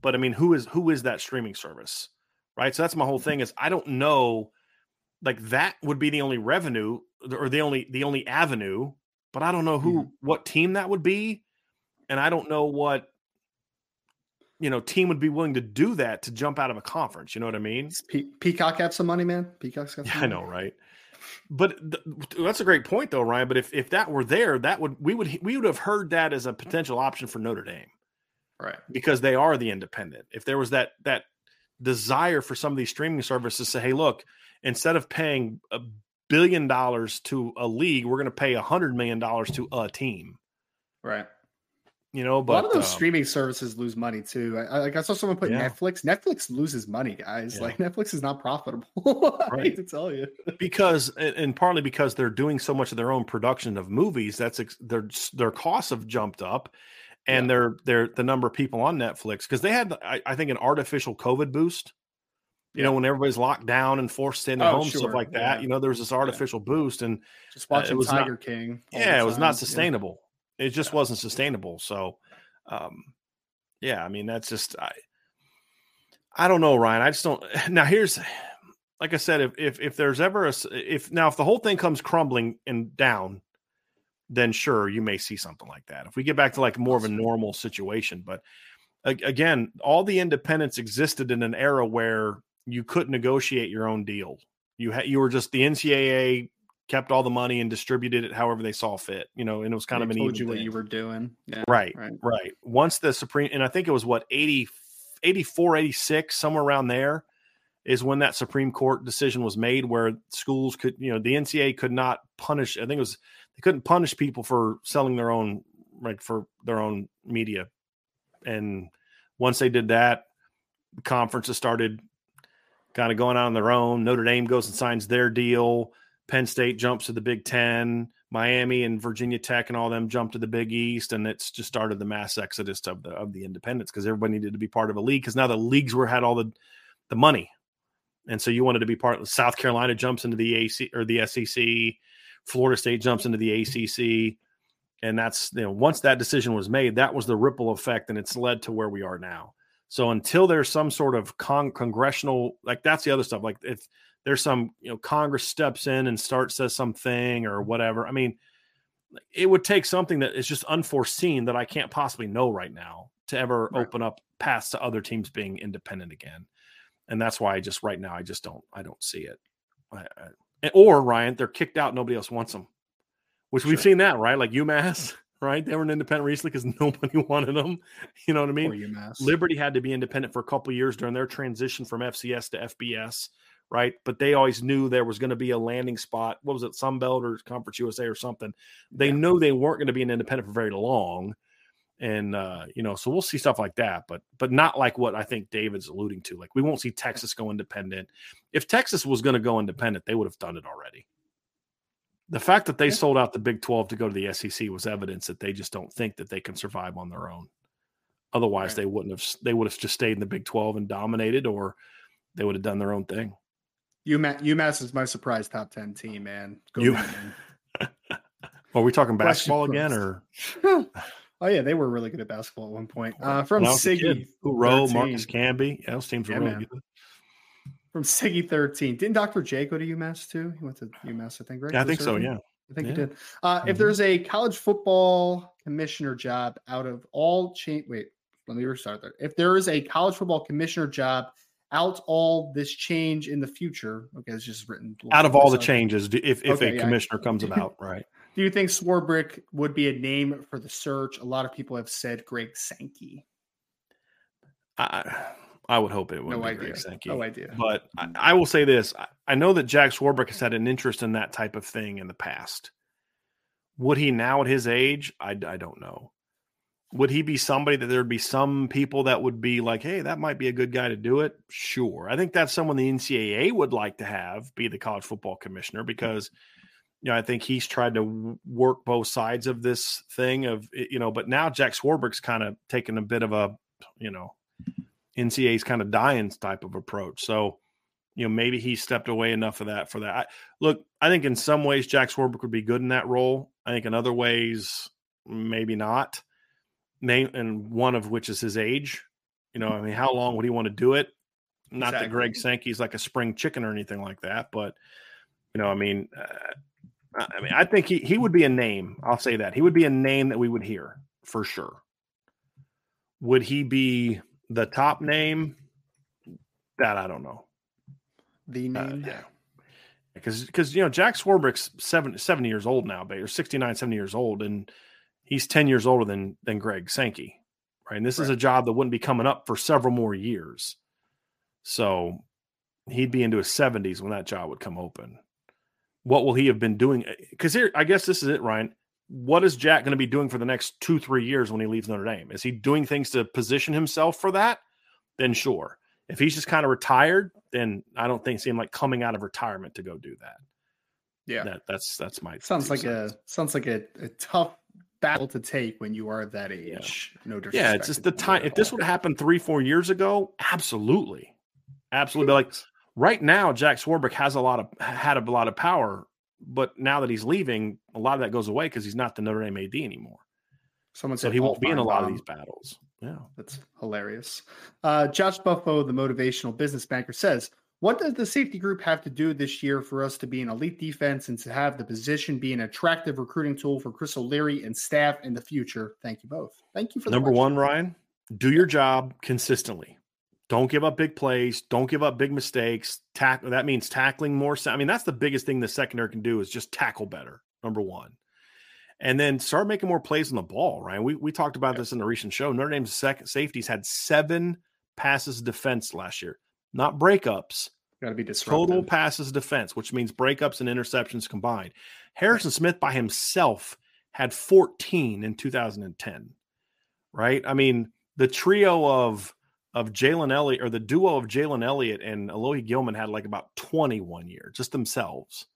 but i mean who is who is that streaming service right so that's my whole thing is i don't know like that would be the only revenue or the only the only avenue but i don't know who mm-hmm. what team that would be and i don't know what you know team would be willing to do that to jump out of a conference. You know what I mean? Pe- Peacock have some money, man. Peacock's got. yeah, money. I know, right? But th- that's a great point, though, Ryan. But if if that were there, that would we would we would have heard that as a potential option for Notre Dame, right? Because they are the independent. If there was that that desire for some of these streaming services to say, hey, look, instead of paying a billion dollars to a league, we're going to pay a hundred million dollars to a team, right? You know. But a lot of those uh, streaming services lose money too. I, like I saw someone put yeah. Netflix. Netflix loses money, guys. Yeah. Like Netflix is not profitable. I right. hate to tell you, because and partly because they're doing so much of their own production of movies. That's their their costs have jumped up, and yeah. their their the number of people on Netflix because they had I, I, think an artificial COVID boost. You know, when everybody's locked down and forced to stay in their oh, home, sure. stuff like that. You know, there was this artificial boost, and just watching uh, it was Tiger not, King. Yeah, it was not sustainable it just wasn't sustainable. So, um, yeah, I mean, that's just I. I don't know, Ryan. I just don't. Now, here's, like I said, if if if there's ever a if now if the whole thing comes crumbling and down, then sure you may see something like that. If we get back to like more of a normal situation, but again, all the independents existed in an era where you couldn't negotiate your own deal. You had you were just the NCAA kept all the money and distributed it however they saw fit. You know, and it was kind they of an told you what you were doing. Yeah, right, right, right. Once the Supreme, and I think it was what 80, 84, 86, somewhere around there, is when that Supreme Court decision was made, where schools could, you know, the NCAA could not punish. I think it was they couldn't punish people for selling their own, like for their own media, and once they did that, conferences started kind of going on their own. Notre Dame goes and signs their deal Penn State jumps to the Big Ten. Miami and Virginia Tech and all them jump to the Big East, and it's just started the mass exodus of the of the independents because everybody needed to be part of a league because now the leagues were had all the the money, and so you wanted to be part. of South Carolina jumps into the AC or the SEC, Florida State jumps into the ACC, and that's you know once that decision was made, that was the ripple effect, and it's led to where we are now. So until there's some sort of con- congressional, like that's the other stuff. Like if there's some you know Congress steps in and starts says something or whatever. I mean, it would take something that is just unforeseen that I can't possibly know right now to ever right. open up paths to other teams being independent again. And that's why I just right now I just don't I don't see it. I, I, or Ryan, they're kicked out. Nobody else wants them, which sure. we've seen that right. Like UMass, right? They were an independent recently because nobody wanted them. You know what I mean? Liberty had to be independent for a couple years during their transition from FCS to FBS right? But they always knew there was going to be a landing spot. What was it, Sunbelt or Conference USA or something? They yeah. knew they weren't going to be an independent for very long, and uh, you know, so we'll see stuff like that, but but not like what I think David's alluding to. Like we won't see Texas go independent. If Texas was going to go independent, they would have done it already. The fact that they yeah. sold out the Big 12 to go to the SEC was evidence that they just don't think that they can survive on their own. Otherwise, right. they wouldn't have. They would have just stayed in the Big 12 and dominated, or they would have done their own thing. UMass, UMass is my surprise top 10 team, man. Go you, Are we talking basketball again or? oh, yeah. They were really good at basketball at one point. Uh, from Siggy. Who Marcus Camby. Yeah, those teams yeah, really man. good. From Siggy 13. Didn't Dr. J go to UMass too? He went to UMass, I think, right? Yeah, I think so, yeah. I think yeah. he did. Uh, mm-hmm. If there's a college football commissioner job out of all chain, wait, let me restart there. If there is a college football commissioner job out all this change in the future. Okay, it's just written out of all the changes. If if okay, a yeah. commissioner comes about, right? Do you think Swarbrick would be a name for the search? A lot of people have said Greg Sankey. I I would hope it would no be idea. Greg Sankey. No idea. But I, I will say this: I, I know that Jack Swarbrick has had an interest in that type of thing in the past. Would he now at his age? I, I don't know would he be somebody that there'd be some people that would be like, hey, that might be a good guy to do it? Sure. I think that's someone the NCAA would like to have be the college football commissioner because, you know, I think he's tried to work both sides of this thing of, you know, but now Jack Swarbrick's kind of taken a bit of a, you know, NCAA's kind of dying type of approach. So you know, maybe he stepped away enough of that for that. I, look, I think in some ways Jack Swarbrick would be good in that role. I think in other ways, maybe not. Name and one of which is his age. You know, I mean, how long would he want to do it? Not exactly. that Greg Sankey's like a spring chicken or anything like that, but you know, I mean, uh, I mean, I think he he would be a name. I'll say that he would be a name that we would hear for sure. Would he be the top name? That I don't know. The uh, name, uh, yeah, because because you know Jack Swarbrick's seven, 70 years old now, but or 69, 70 years old, and he's ten years older than than Greg Sankey, right? And this right. is a job that wouldn't be coming up for several more years, so he'd be into his seventies when that job would come open. What will he have been doing? Eh, because here, I guess this is it, Ryan what is Jack going to be doing for the next two, three years when he leaves Notre Dame? Is he doing things to position himself for that? Then sure. If he's just kind of retired, then I don't think see him like coming out of retirement to go do that. Yeah, that, that's that's my sounds like sense. a sounds like a, a, tough battle to take when you are that age. Yeah. No, yeah, it's just the time. If this would have happened three, four years ago, absolutely, absolutely. Like right now, Jack Swarbrick has a lot of had a lot of power but now that he's leaving, a lot of that goes away because he's not the Notre Dame AD anymore. Someone said so he won't be in a lot of these battles. Yeah, that's hilarious. Uh, Josh Buffo, the motivational business banker, says, "What does the safety group have to do this year for us to be an elite defense and to have the position be an attractive recruiting tool for Chris O'Leary and staff in the future?" Thank you both. Thank you for number one, Ryan. Do your job consistently. Don't give up big plays. Don't give up big mistakes. Tackle that means tackling more. I mean, that's the biggest thing the secondary can do is just tackle better. Number one, and then start making more plays on the ball. Right? We we talked about this in the recent show. Notre Dame's second safeties had seven passes defense last year, not breakups. Got to be disruptive. Total passes defense, which means breakups and interceptions combined. Harrison Smith by himself had 14 in 2010. Right? I mean, the trio of of Jalen Elliott or the duo of Jalen Elliott and Alohi Gilman had like about 21 years just themselves.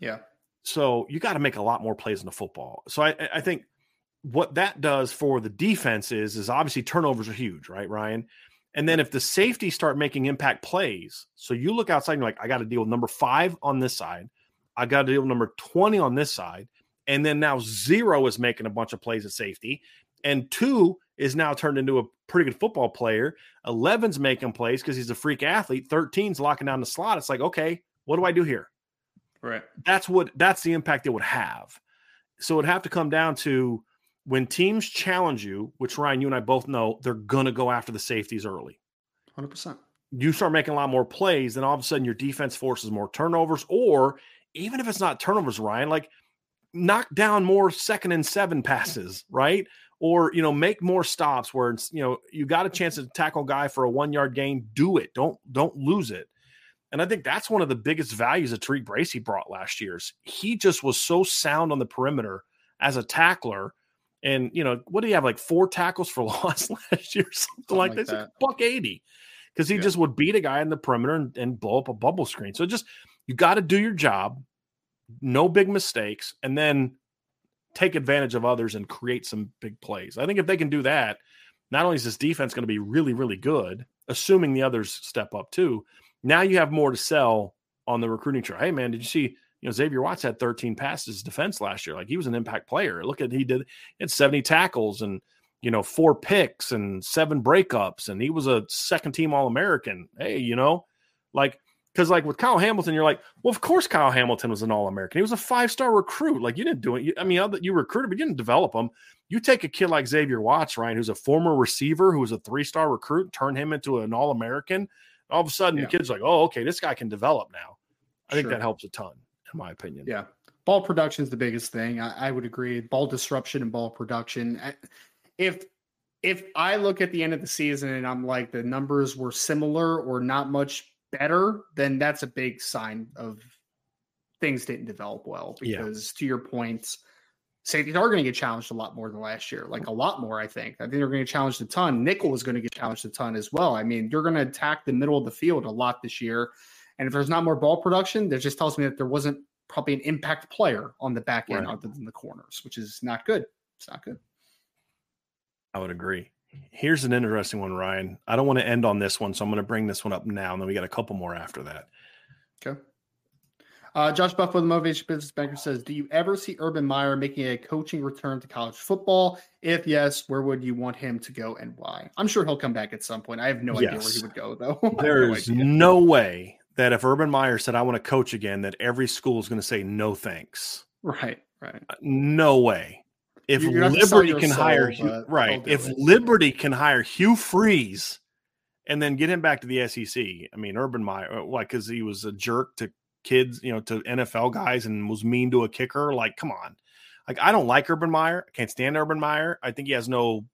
Yeah. So you got to make a lot more plays in the football. So I, I think what that does for the defense is, is obviously turnovers are huge, right, Ryan? And then if the safety start making impact plays, so you look outside and you're like, I got to deal with number five on this side, I got to deal with number 20 on this side. And then now zero is making a bunch of plays at safety. And two is now turned into a pretty good football player. 11's making plays because he's a freak athlete. 13's locking down the slot. It's like, okay, what do I do here? Right. That's what that's the impact it would have. So it'd have to come down to when teams challenge you, which Ryan, you and I both know, they're gonna go after the safeties early. 100%. You start making a lot more plays, then all of a sudden your defense forces more turnovers, or even if it's not turnovers, Ryan, like knock down more second and seven passes, right? or you know make more stops where it's you know you got a chance to tackle a guy for a one yard gain do it don't don't lose it and i think that's one of the biggest values that tariq bracy brought last year's he just was so sound on the perimeter as a tackler and you know what do you have like four tackles for loss last year something, something like, like that. Buck 80 because he yeah. just would beat a guy in the perimeter and, and blow up a bubble screen so just you got to do your job no big mistakes and then take advantage of others and create some big plays. I think if they can do that, not only is this defense going to be really, really good, assuming the others step up too, now you have more to sell on the recruiting trail. Hey, man, did you see? You know, Xavier Watts had 13 passes defense last year. Like he was an impact player. Look at he did had 70 tackles and you know four picks and seven breakups, and he was a second team All American. Hey, you know, like because like with Kyle Hamilton, you're like, well, of course Kyle Hamilton was an All American. He was a five star recruit. Like you didn't do it. I mean, you recruited, but you didn't develop him. You take a kid like Xavier Watts, Ryan, who's a former receiver, who was a three star recruit, turn him into an All American. All of a sudden, yeah. the kid's like, oh, okay, this guy can develop now. I think that helps a ton, in my opinion. Yeah, ball production is the biggest thing. I, I would agree. Ball disruption and ball production. If if I look at the end of the season and I'm like the numbers were similar or not much better, then that's a big sign of things didn't develop well. Because yeah. to your point, safeties are going to get challenged a lot more than last year, like a lot more. I think. I think they're going to get challenged a ton. Nickel is going to get challenged a ton as well. I mean, you're going to attack the middle of the field a lot this year, and if there's not more ball production, that just tells me that there wasn't probably an impact player on the back end right. other than the corners, which is not good. It's not good. I would agree. Here's an interesting one, Ryan. I don't want to end on this one, so I'm going to bring this one up now, and then we got a couple more after that. Okay. Uh, Josh Buffalo, the Motivation Business Banker, says, "Do you ever see Urban Meyer making a coaching return to college football? If yes, where would you want him to go and why? I'm sure he'll come back at some point. I have no yes. idea where he would go, though. There is no, no, way that if Urban Meyer said, "I want to coach again," that every school is going to say no thanks. Right. Right. Uh, no way. If Liberty can soul, hire Hugh, right, if it. Liberty can hire Hugh Freeze and then get him back to the SEC, I mean, Urban Meyer, like, because he was a jerk to kids, you know, to NFL guys and was mean to a kicker. Like, come on. Like, I don't like Urban Meyer. I can't stand Urban Meyer. I think he has no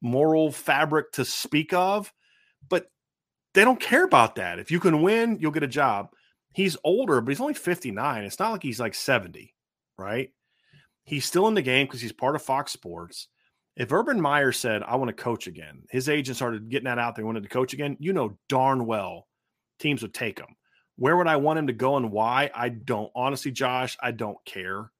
moral fabric to speak of, but they don't care about that. If you can win, you'll get a job. He's older, but he's only 59. It's not like he's like 70, right? He's still in the game because he's part of Fox Sports. If Urban Meyer said, I want to coach again, his agent started getting that out there, wanted to coach again, you know darn well teams would take him. Where would I want him to go and why? I don't honestly, Josh. I don't care.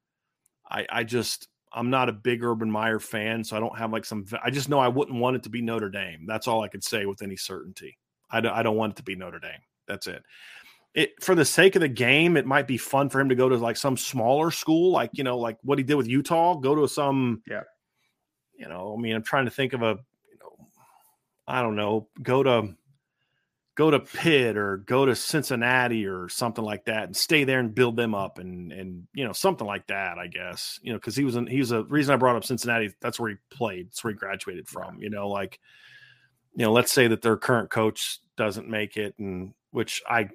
I I just I'm not a big Urban Meyer fan, so I don't have like some. I just know I wouldn't want it to be Notre Dame. That's all I could say with any certainty. I don't, I don't want it to be Notre Dame. That's it. It for the sake of the game, it might be fun for him to go to like some smaller school, like you know, like what he did with Utah. Go to some, yeah. You know, I mean, I'm trying to think of a, you know, I don't know, go to go to Pitt or go to Cincinnati or something like that and stay there and build them up and and you know something like that I guess you know because he was an, he was a reason I brought up Cincinnati that's where he played that's where he graduated from you know like you know let's say that their current coach doesn't make it and which I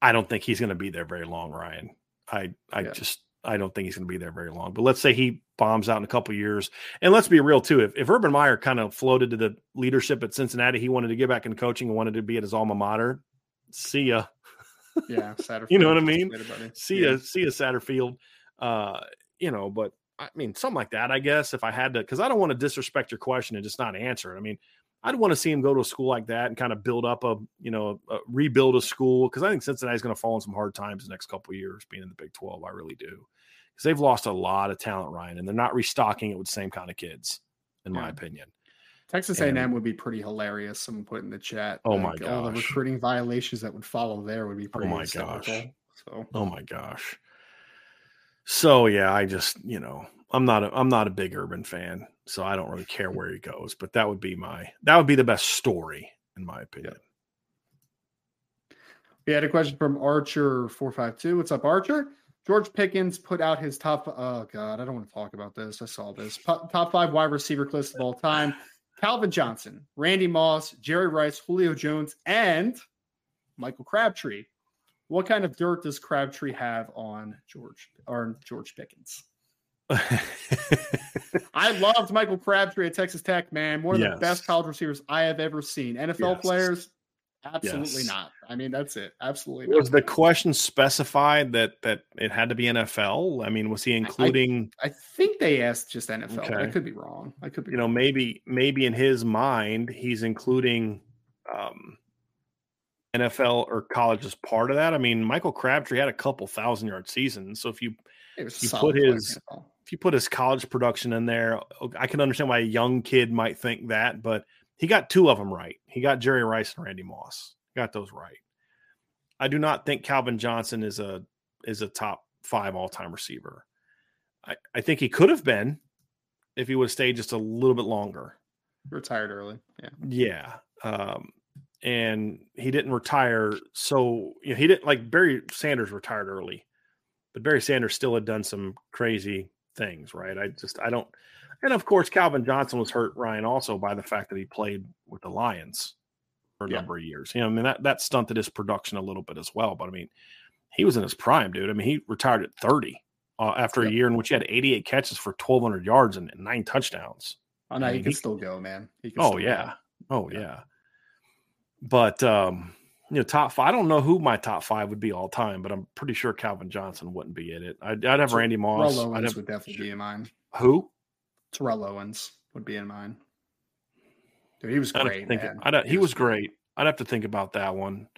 I don't think he's going to be there very long Ryan I I yeah. just I don't think he's going to be there very long. But let's say he bombs out in a couple years, and let's be real too. If, if Urban Meyer kind of floated to the leadership at Cincinnati, he wanted to get back in coaching and wanted to be at his alma mater. See ya. Yeah, Satterfield. you know what I mean? See yeah. ya, see ya, Satterfield. Uh, you know, but I mean, something like that, I guess. If I had to, because I don't want to disrespect your question and just not answer it. I mean, I'd want to see him go to a school like that and kind of build up a, you know, a, rebuild a school because I think Cincinnati's going to fall in some hard times the next couple years being in the Big 12. I really do because they've lost a lot of talent, Ryan, and they're not restocking it with the same kind of kids, in yeah. my opinion. Texas and, A&M would be pretty hilarious. Someone put in the chat. Oh like, oh, my gosh! All the recruiting violations that would follow there would be oh pretty. Oh my gosh! So. Oh my gosh! So yeah, I just you know I'm not a I'm not a big Urban fan, so I don't really care where he goes. But that would be my that would be the best story in my opinion. Yeah. We had a question from Archer four five two. What's up, Archer? George Pickens put out his top. Oh God, I don't want to talk about this. I saw this top five wide receiver list of all time: Calvin Johnson, Randy Moss, Jerry Rice, Julio Jones, and Michael Crabtree. What kind of dirt does Crabtree have on George or George Pickens? I loved Michael Crabtree at Texas Tech, man. One of yes. the best college receivers I have ever seen. NFL yes. players, Absolutely yes. not. I mean, that's it. Absolutely. Was not. the question specified that that it had to be NFL? I mean, was he including? I, I think they asked just NFL. Okay. I could be wrong. I could be. You know, maybe maybe in his mind he's including um, NFL or college as part of that. I mean, Michael Crabtree had a couple thousand yard seasons, so if you you put his you put his college production in there, I can understand why a young kid might think that, but he got two of them right. He got Jerry Rice and Randy Moss. Got those right. I do not think Calvin Johnson is a is a top five all time receiver. I, I think he could have been if he would have stayed just a little bit longer. Retired early. Yeah. Yeah. Um, and he didn't retire. So you know, he didn't like Barry Sanders retired early, but Barry Sanders still had done some crazy things, right? I just I don't and of course, Calvin Johnson was hurt, Ryan, also by the fact that he played with the Lions for a yeah. number of years. You know, I mean, that, that stunted his production a little bit as well. But I mean, he was in his prime, dude. I mean, he retired at 30 uh, after a year in which he had 88 catches for 1,200 yards and, nine touchdowns. Oh, no, I mean, he can he, still go, man. oh, yeah. Go. Oh, yeah. Oh yeah. But, um, you know, top five. I don't know who my top five would be all time, but I'm pretty sure Calvin Johnson wouldn't be in it. I'd, I'd have so Randy Moss. I'd have, would definitely be in mine. Who? Terrell Owens would be in mine. Dude, he was great. Think, he, he was great. I'd have to think about that one.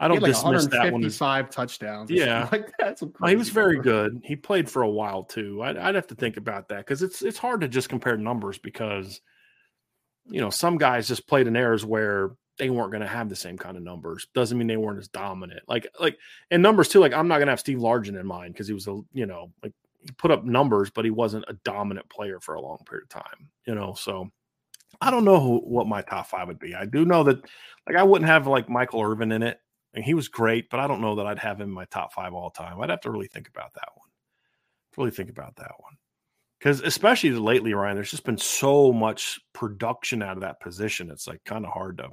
I don't like dismiss that one. Five touchdowns. Yeah, like that. Oh, he was very good. He played for a while too. I'd, I'd have to think about that because it's it's hard to just compare numbers because you know some guys just played in eras where they weren't going to have the same kind of numbers. Doesn't mean they weren't as dominant. Like like and numbers too. Like I'm not going to have Steve Largent in mind because he was a you know like he put up numbers, but he wasn't a dominant player for a long period of time. You know, so I don't know who, what my top five would be. I do know that like I wouldn't have like Michael Irvin in it. And he was great, but I don't know that I'd have him in my top five all time. I'd have to really think about that one. Really think about that one because especially lately, Ryan, there's just been so much production out of that position. It's like kind of hard to, to,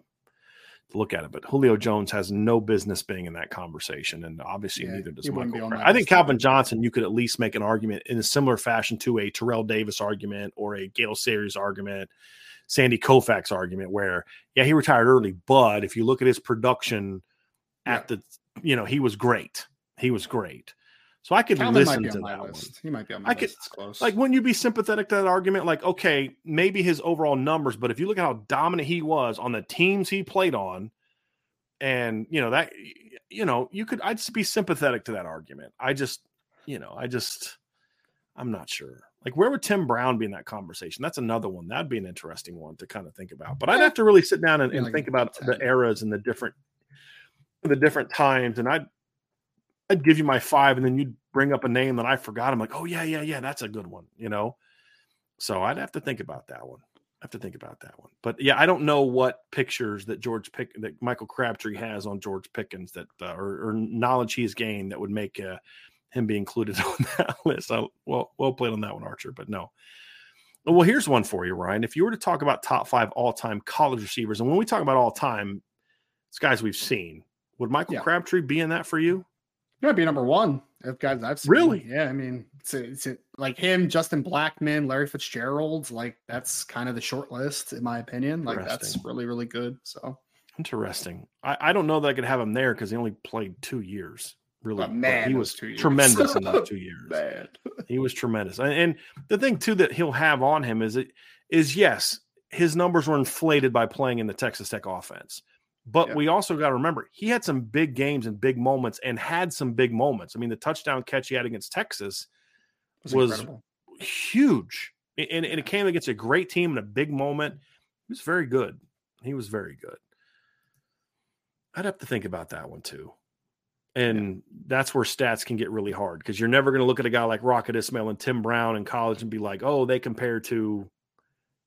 look at it. But Julio Jones has no business being in that conversation, and obviously yeah, neither does Michael. I think Calvin Johnson, you could at least make an argument in a similar fashion to a Terrell Davis argument or a Gale Sayers argument, Sandy Koufax argument, where yeah, he retired early, but if you look at his production at yeah. the, you know, he was great. He was great. So I could Calvin listen to that list. one. He might be on my I could, close. Like, wouldn't you be sympathetic to that argument? Like, okay, maybe his overall numbers, but if you look at how dominant he was on the teams he played on, and you know that, you know, you could. I'd be sympathetic to that argument. I just, you know, I just, I'm not sure. Like, where would Tim Brown be in that conversation? That's another one. That'd be an interesting one to kind of think about. But I'd have to really sit down and, and like think about 10. the eras and the different, the different times, and I'd I'd give you my five, and then you'd bring up a name that I forgot. I'm like, oh yeah, yeah, yeah, that's a good one, you know. So I'd have to think about that one. I have to think about that one. But yeah, I don't know what pictures that George Pick that Michael Crabtree has on George Pickens that uh, or, or, knowledge he's gained that would make uh, him be included on that list. I, well, well played on that one, Archer. But no. Well, here's one for you, Ryan. If you were to talk about top five all-time college receivers, and when we talk about all-time, it's guys we've seen. Would Michael yeah. Crabtree be in that for you? Yeah, be number one of guys I've seen. Really? Yeah, I mean, it's, a, it's a, like him, Justin Blackmon, Larry Fitzgerald. Like that's kind of the short list, in my opinion. Like that's really, really good. So interesting. I, I don't know that I could have him there because he only played two years. Really, but man, he was tremendous in those two years. Man. He was tremendous. And, and the thing too that he'll have on him is it is yes, his numbers were inflated by playing in the Texas Tech offense. But yeah. we also got to remember he had some big games and big moments and had some big moments. I mean, the touchdown catch he had against Texas was, was huge. And, and, it came against a great team in a big moment. Mm-hmm. He was very good. He was very good. I'd have to think about that one too. And yeah. that's where stats can get really hard because you're never going to look at a guy like Rocket Ismail and Tim Brown in college and be like, oh, they compare to,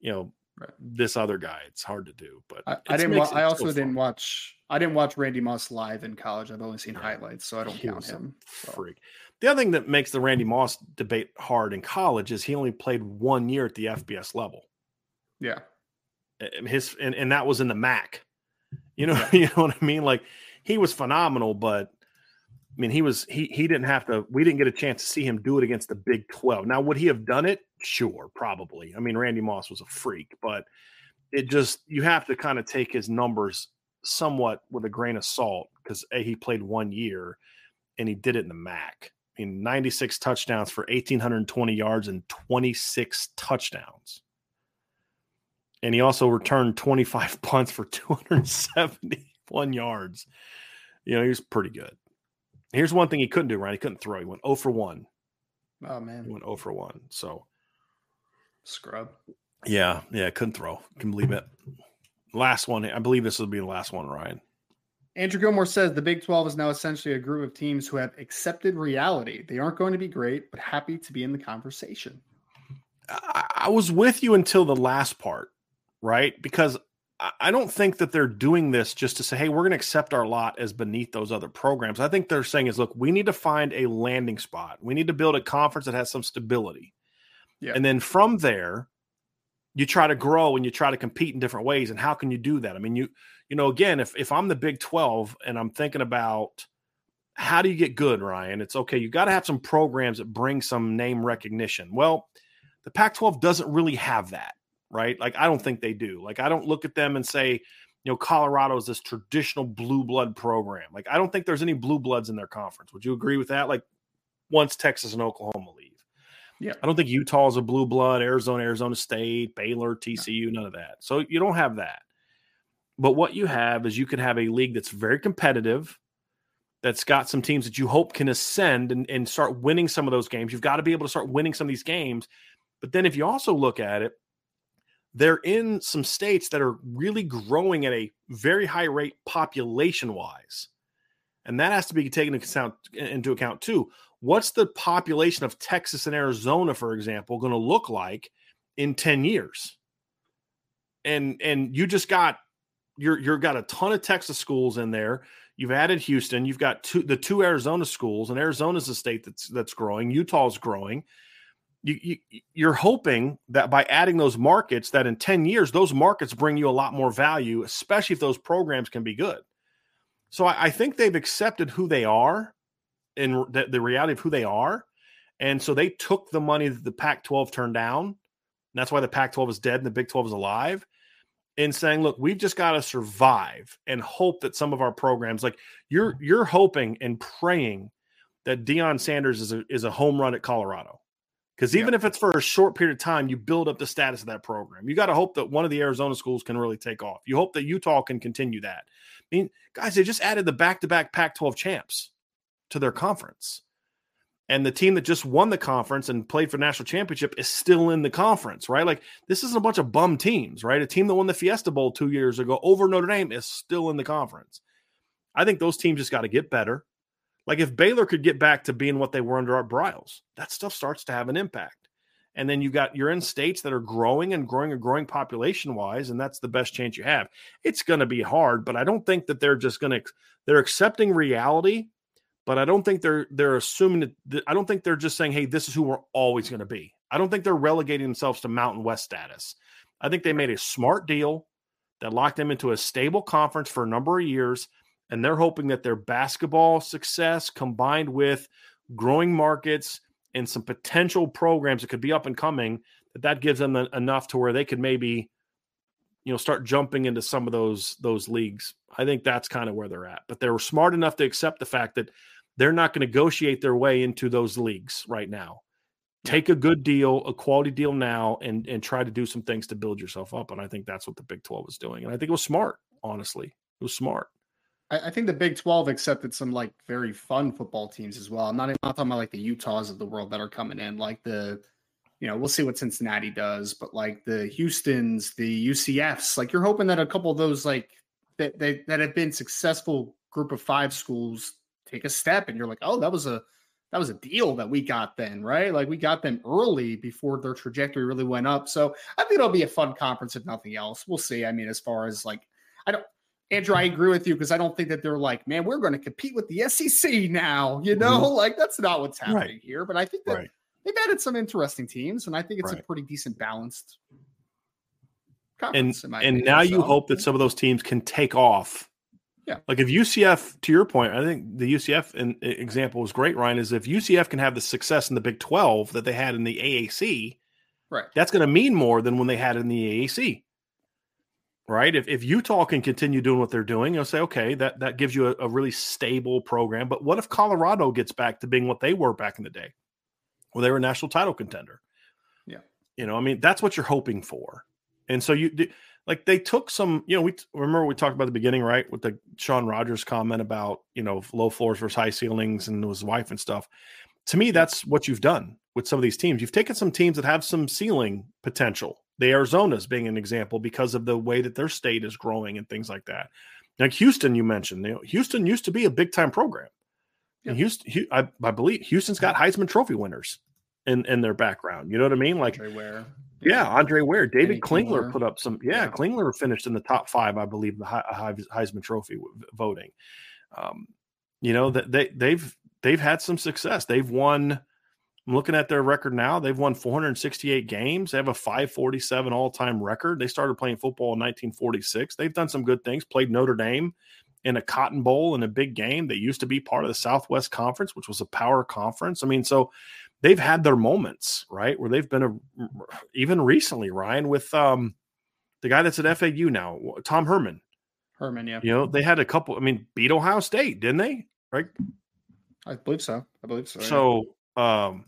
you know, this other guy. It's hard to do, but I, I didn't. Wa- I also didn't watch. I didn't watch Randy Moss live in college. I've only seen yeah. highlights, so I don't he count him. So. Freak. The other thing that makes the Randy Moss debate hard in college is he only played one year at the FBS level. Yeah, his and, and that was in the MAC. You know, yeah. you know what I mean? Like he was phenomenal, but I mean, he was he he didn't have to. We didn't get a chance to see him do it against the Big Twelve. Now, would he have done it? Sure, probably. I mean, Randy Moss was a freak, but it just you have to kind of take his numbers somewhat with a grain of salt because a he played one year and he did it in the MAC. I mean, 96 touchdowns for 1,820 yards and 26 touchdowns. And he also returned 25 punts for 271 yards. You know, he was pretty good. Here's one thing he couldn't do, Ryan. He couldn't throw. He went 0 for 1. Oh, man. He went 0 for 1. So, scrub. Yeah. Yeah. Couldn't throw. Can believe it. Last one. I believe this will be the last one, Ryan. Andrew Gilmore says the Big 12 is now essentially a group of teams who have accepted reality. They aren't going to be great, but happy to be in the conversation. I, I was with you until the last part, right? Because I don't think that they're doing this just to say, hey, we're going to accept our lot as beneath those other programs. I think they're saying is, look, we need to find a landing spot. We need to build a conference that has some stability. Yeah. And then from there, you try to grow and you try to compete in different ways. And how can you do that? I mean, you, you know, again, if if I'm the Big 12 and I'm thinking about how do you get good, Ryan? It's okay, you got to have some programs that bring some name recognition. Well, the Pac 12 doesn't really have that right? Like I don't think they do. Like I don't look at them and say, you know, Colorado is this traditional blue blood program. Like I don't think there's any blue bloods in their conference. Would you agree with that? Like once Texas and Oklahoma leave. Yeah. I don't think Utah is a blue blood, Arizona, Arizona State, Baylor, TCU, none of that. So you don't have that. But what you have is you can have a league that's very competitive, that's got some teams that you hope can ascend and, and start winning some of those games. You've got to be able to start winning some of these games. But then if you also look at it, they're in some states that are really growing at a very high rate population wise. And that has to be taken into account, too. What's the population of Texas and Arizona, for example, going to look like in 10 years? And and you just got you're you're got a ton of Texas schools in there. You've added Houston. You've got two the two Arizona schools, and Arizona's a state that's that's growing. Utah's growing you, you are hoping that by adding those markets that in 10 years those markets bring you a lot more value especially if those programs can be good. So i, I think they've accepted who they are and the, the, reality of who they are. And so they took the money that the pac 12 turned down. That's why the pac 12 is dead and the big 12 is alive in saying look we've just got to survive and hope that some of our programs like you're you're hoping and praying that Deion Sanders is a, is a home run at Colorado because even if it's for a short period of time, you build up the status of that program. You got to hope that one of the Arizona schools can really take off. You hope that Utah can continue that. I mean, guys, they just added the back to back Pac 12 champs to their conference. And the team that just won the conference and played for national championship is still in the conference, right? Like this isn't a bunch of bum teams, right? A team that won the Fiesta Bowl two years ago over Notre Dame is still in the conference. I think those teams just got to get better. Like if Baylor could get back to being what they were under Art Briles, that stuff starts to have an impact. And then you got you're in states that are growing and growing and growing population wise, and that's the best chance you have. It's going to be hard, but I don't think that they're just going to they're accepting reality, but I don't think they're they're assuming that I don't think they're just saying, "Hey, this is who we're always going to be." I don't think they're relegating themselves to Mountain West status. I think they made a smart deal that locked them into a stable conference for a number of years and they're hoping that their basketball success combined with growing markets and some potential programs that could be up and coming that that gives them enough to where they could maybe you know start jumping into some of those those leagues. I think that's kind of where they're at but they were smart enough to accept the fact that they're not going to negotiate their way into those leagues right now. Take a good deal a quality deal now and and try to do some things to build yourself up and i think that's what the big 12 was doing and i think it was smart honestly. It was smart I, I think the Big Twelve accepted some like very fun football teams as well. I'm not, I'm not talking about like the Utahs of the world that are coming in, like the you know, we'll see what Cincinnati does, but like the Houston's, the UCFs, like you're hoping that a couple of those like that they that have been successful group of five schools take a step and you're like, oh, that was a that was a deal that we got then, right? Like we got them early before their trajectory really went up. So I think it'll be a fun conference if nothing else. We'll see. I mean, as far as like I don't Andrew, I agree with you because I don't think that they're like, man, we're going to compete with the SEC now. You know, mm-hmm. like that's not what's happening right. here. But I think that right. they've added some interesting teams, and I think it's right. a pretty decent balanced. And and now you hope that some of those teams can take off. Yeah, like if UCF, to your point, I think the UCF in, example was great. Ryan is if UCF can have the success in the Big Twelve that they had in the AAC, right? That's going to mean more than when they had in the AAC right? If, if Utah can continue doing what they're doing, you'll say, okay, that, that gives you a, a, really stable program. But what if Colorado gets back to being what they were back in the day, where they were a national title contender? Yeah. You know, I mean, that's what you're hoping for. And so you like they took some, you know, we remember we talked about the beginning, right? With the Sean Rogers comment about, you know, low floors versus high ceilings and his wife and stuff. To me, that's what you've done with some of these teams. You've taken some teams that have some ceiling potential the Arizonas being an example because of the way that their state is growing and things like that. Like Houston, you mentioned, you know, Houston used to be a big time program. And Houston, I, I, believe Houston's got Heisman Trophy winners in in their background. You know what I mean? Like, Andre Ware. yeah, Andre Ware, David Klingler, Klingler put up some. Yeah, yeah, Klingler finished in the top five, I believe, the Heisman Trophy voting. Um, you know that they they've they've had some success. They've won I'm looking at their record now. They've won 468 games. They have a 547 all time record. They started playing football in 1946. They've done some good things, played Notre Dame in a Cotton Bowl in a big game. They used to be part of the Southwest Conference, which was a power conference. I mean, so they've had their moments, right? Where they've been a, even recently, Ryan, with um, the guy that's at FAU now, Tom Herman. Herman, yeah. You know, they had a couple, I mean, beat Ohio State, didn't they? Right? I believe so. I believe so. So, yeah. um,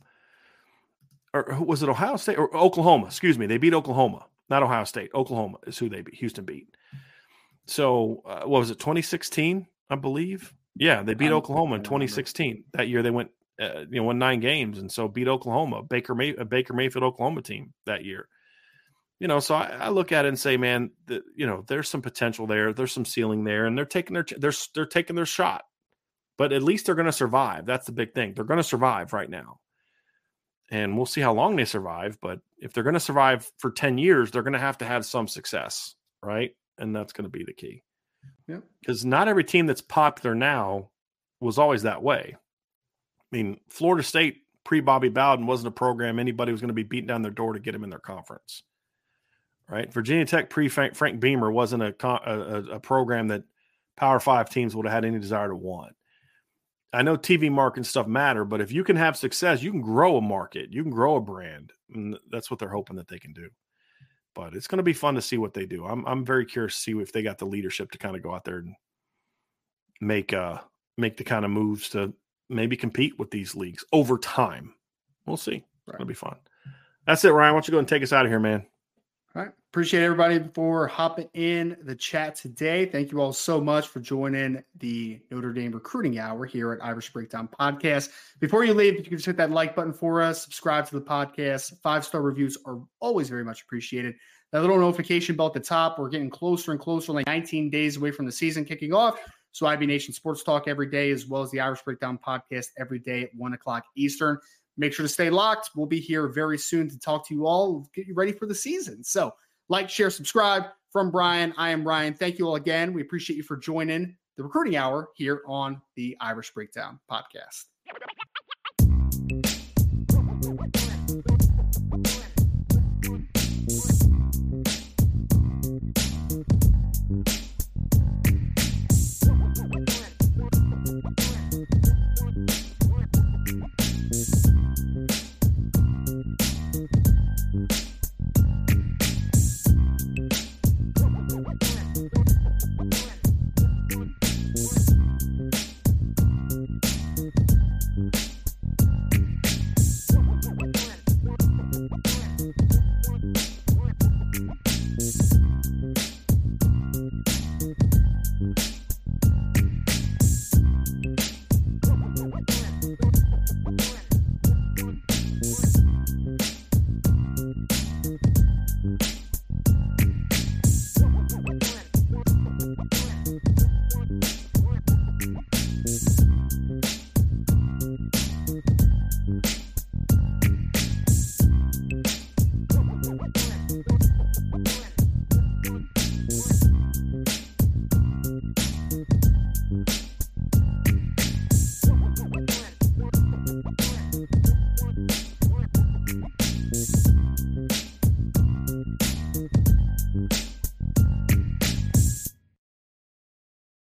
or was it Ohio State or Oklahoma? Excuse me. They beat Oklahoma, not Ohio State. Oklahoma is who they beat. Houston beat. So uh, what was it? 2016, I believe. Yeah, they beat Oklahoma in 2016. That year they went, uh, you know, won nine games, and so beat Oklahoma, Baker May, Baker Mayfield Oklahoma team that year. you know, so I, I, look at it and say, man, the, you know, there's some potential there. There's some ceiling there, and they're taking their they're they're taking their shot. But at least they're going to survive. That's the big thing. They're going to survive right now, and we'll see how long they survive. But if they're going to survive for ten years, they're going to have to have some success, right? And that's going to be the key. Yeah, because not every team that's popular now was always that way. I mean, Florida State pre Bobby Bowden wasn't a program anybody was going to be beating down their door to get them in their conference right? Virginia Tech pre Frank Beamer wasn't a, a, a program that Power Five teams would have had any desire to want. I know TV market and stuff matter, but if you can have success, you can grow a market, you can grow a brand, and that's what they're hoping that they can do. But it's going to be fun to see what they do. I'm I'm very curious to see if they got the leadership to kind of go out there and make uh make the kind of moves to maybe compete with these leagues over time. We'll see. Right. It'll be fun. That's it, Ryan. Why don't you go and take us out of here, man? Appreciate everybody for hopping in the chat today. Thank you all so much for joining the Notre Dame Recruiting Hour here at Irish Breakdown Podcast. Before you leave, if you can just hit that like button for us, subscribe to the podcast. Five star reviews are always very much appreciated. That little notification bell at the top. We're getting closer and closer, like 19 days away from the season kicking off. So IB Nation Sports Talk every day, as well as the Irish Breakdown Podcast every day at one o'clock Eastern. Make sure to stay locked. We'll be here very soon to talk to you all, get you ready for the season. So like, share, subscribe. From Brian, I am Ryan. Thank you all again. We appreciate you for joining the recruiting hour here on the Irish Breakdown podcast.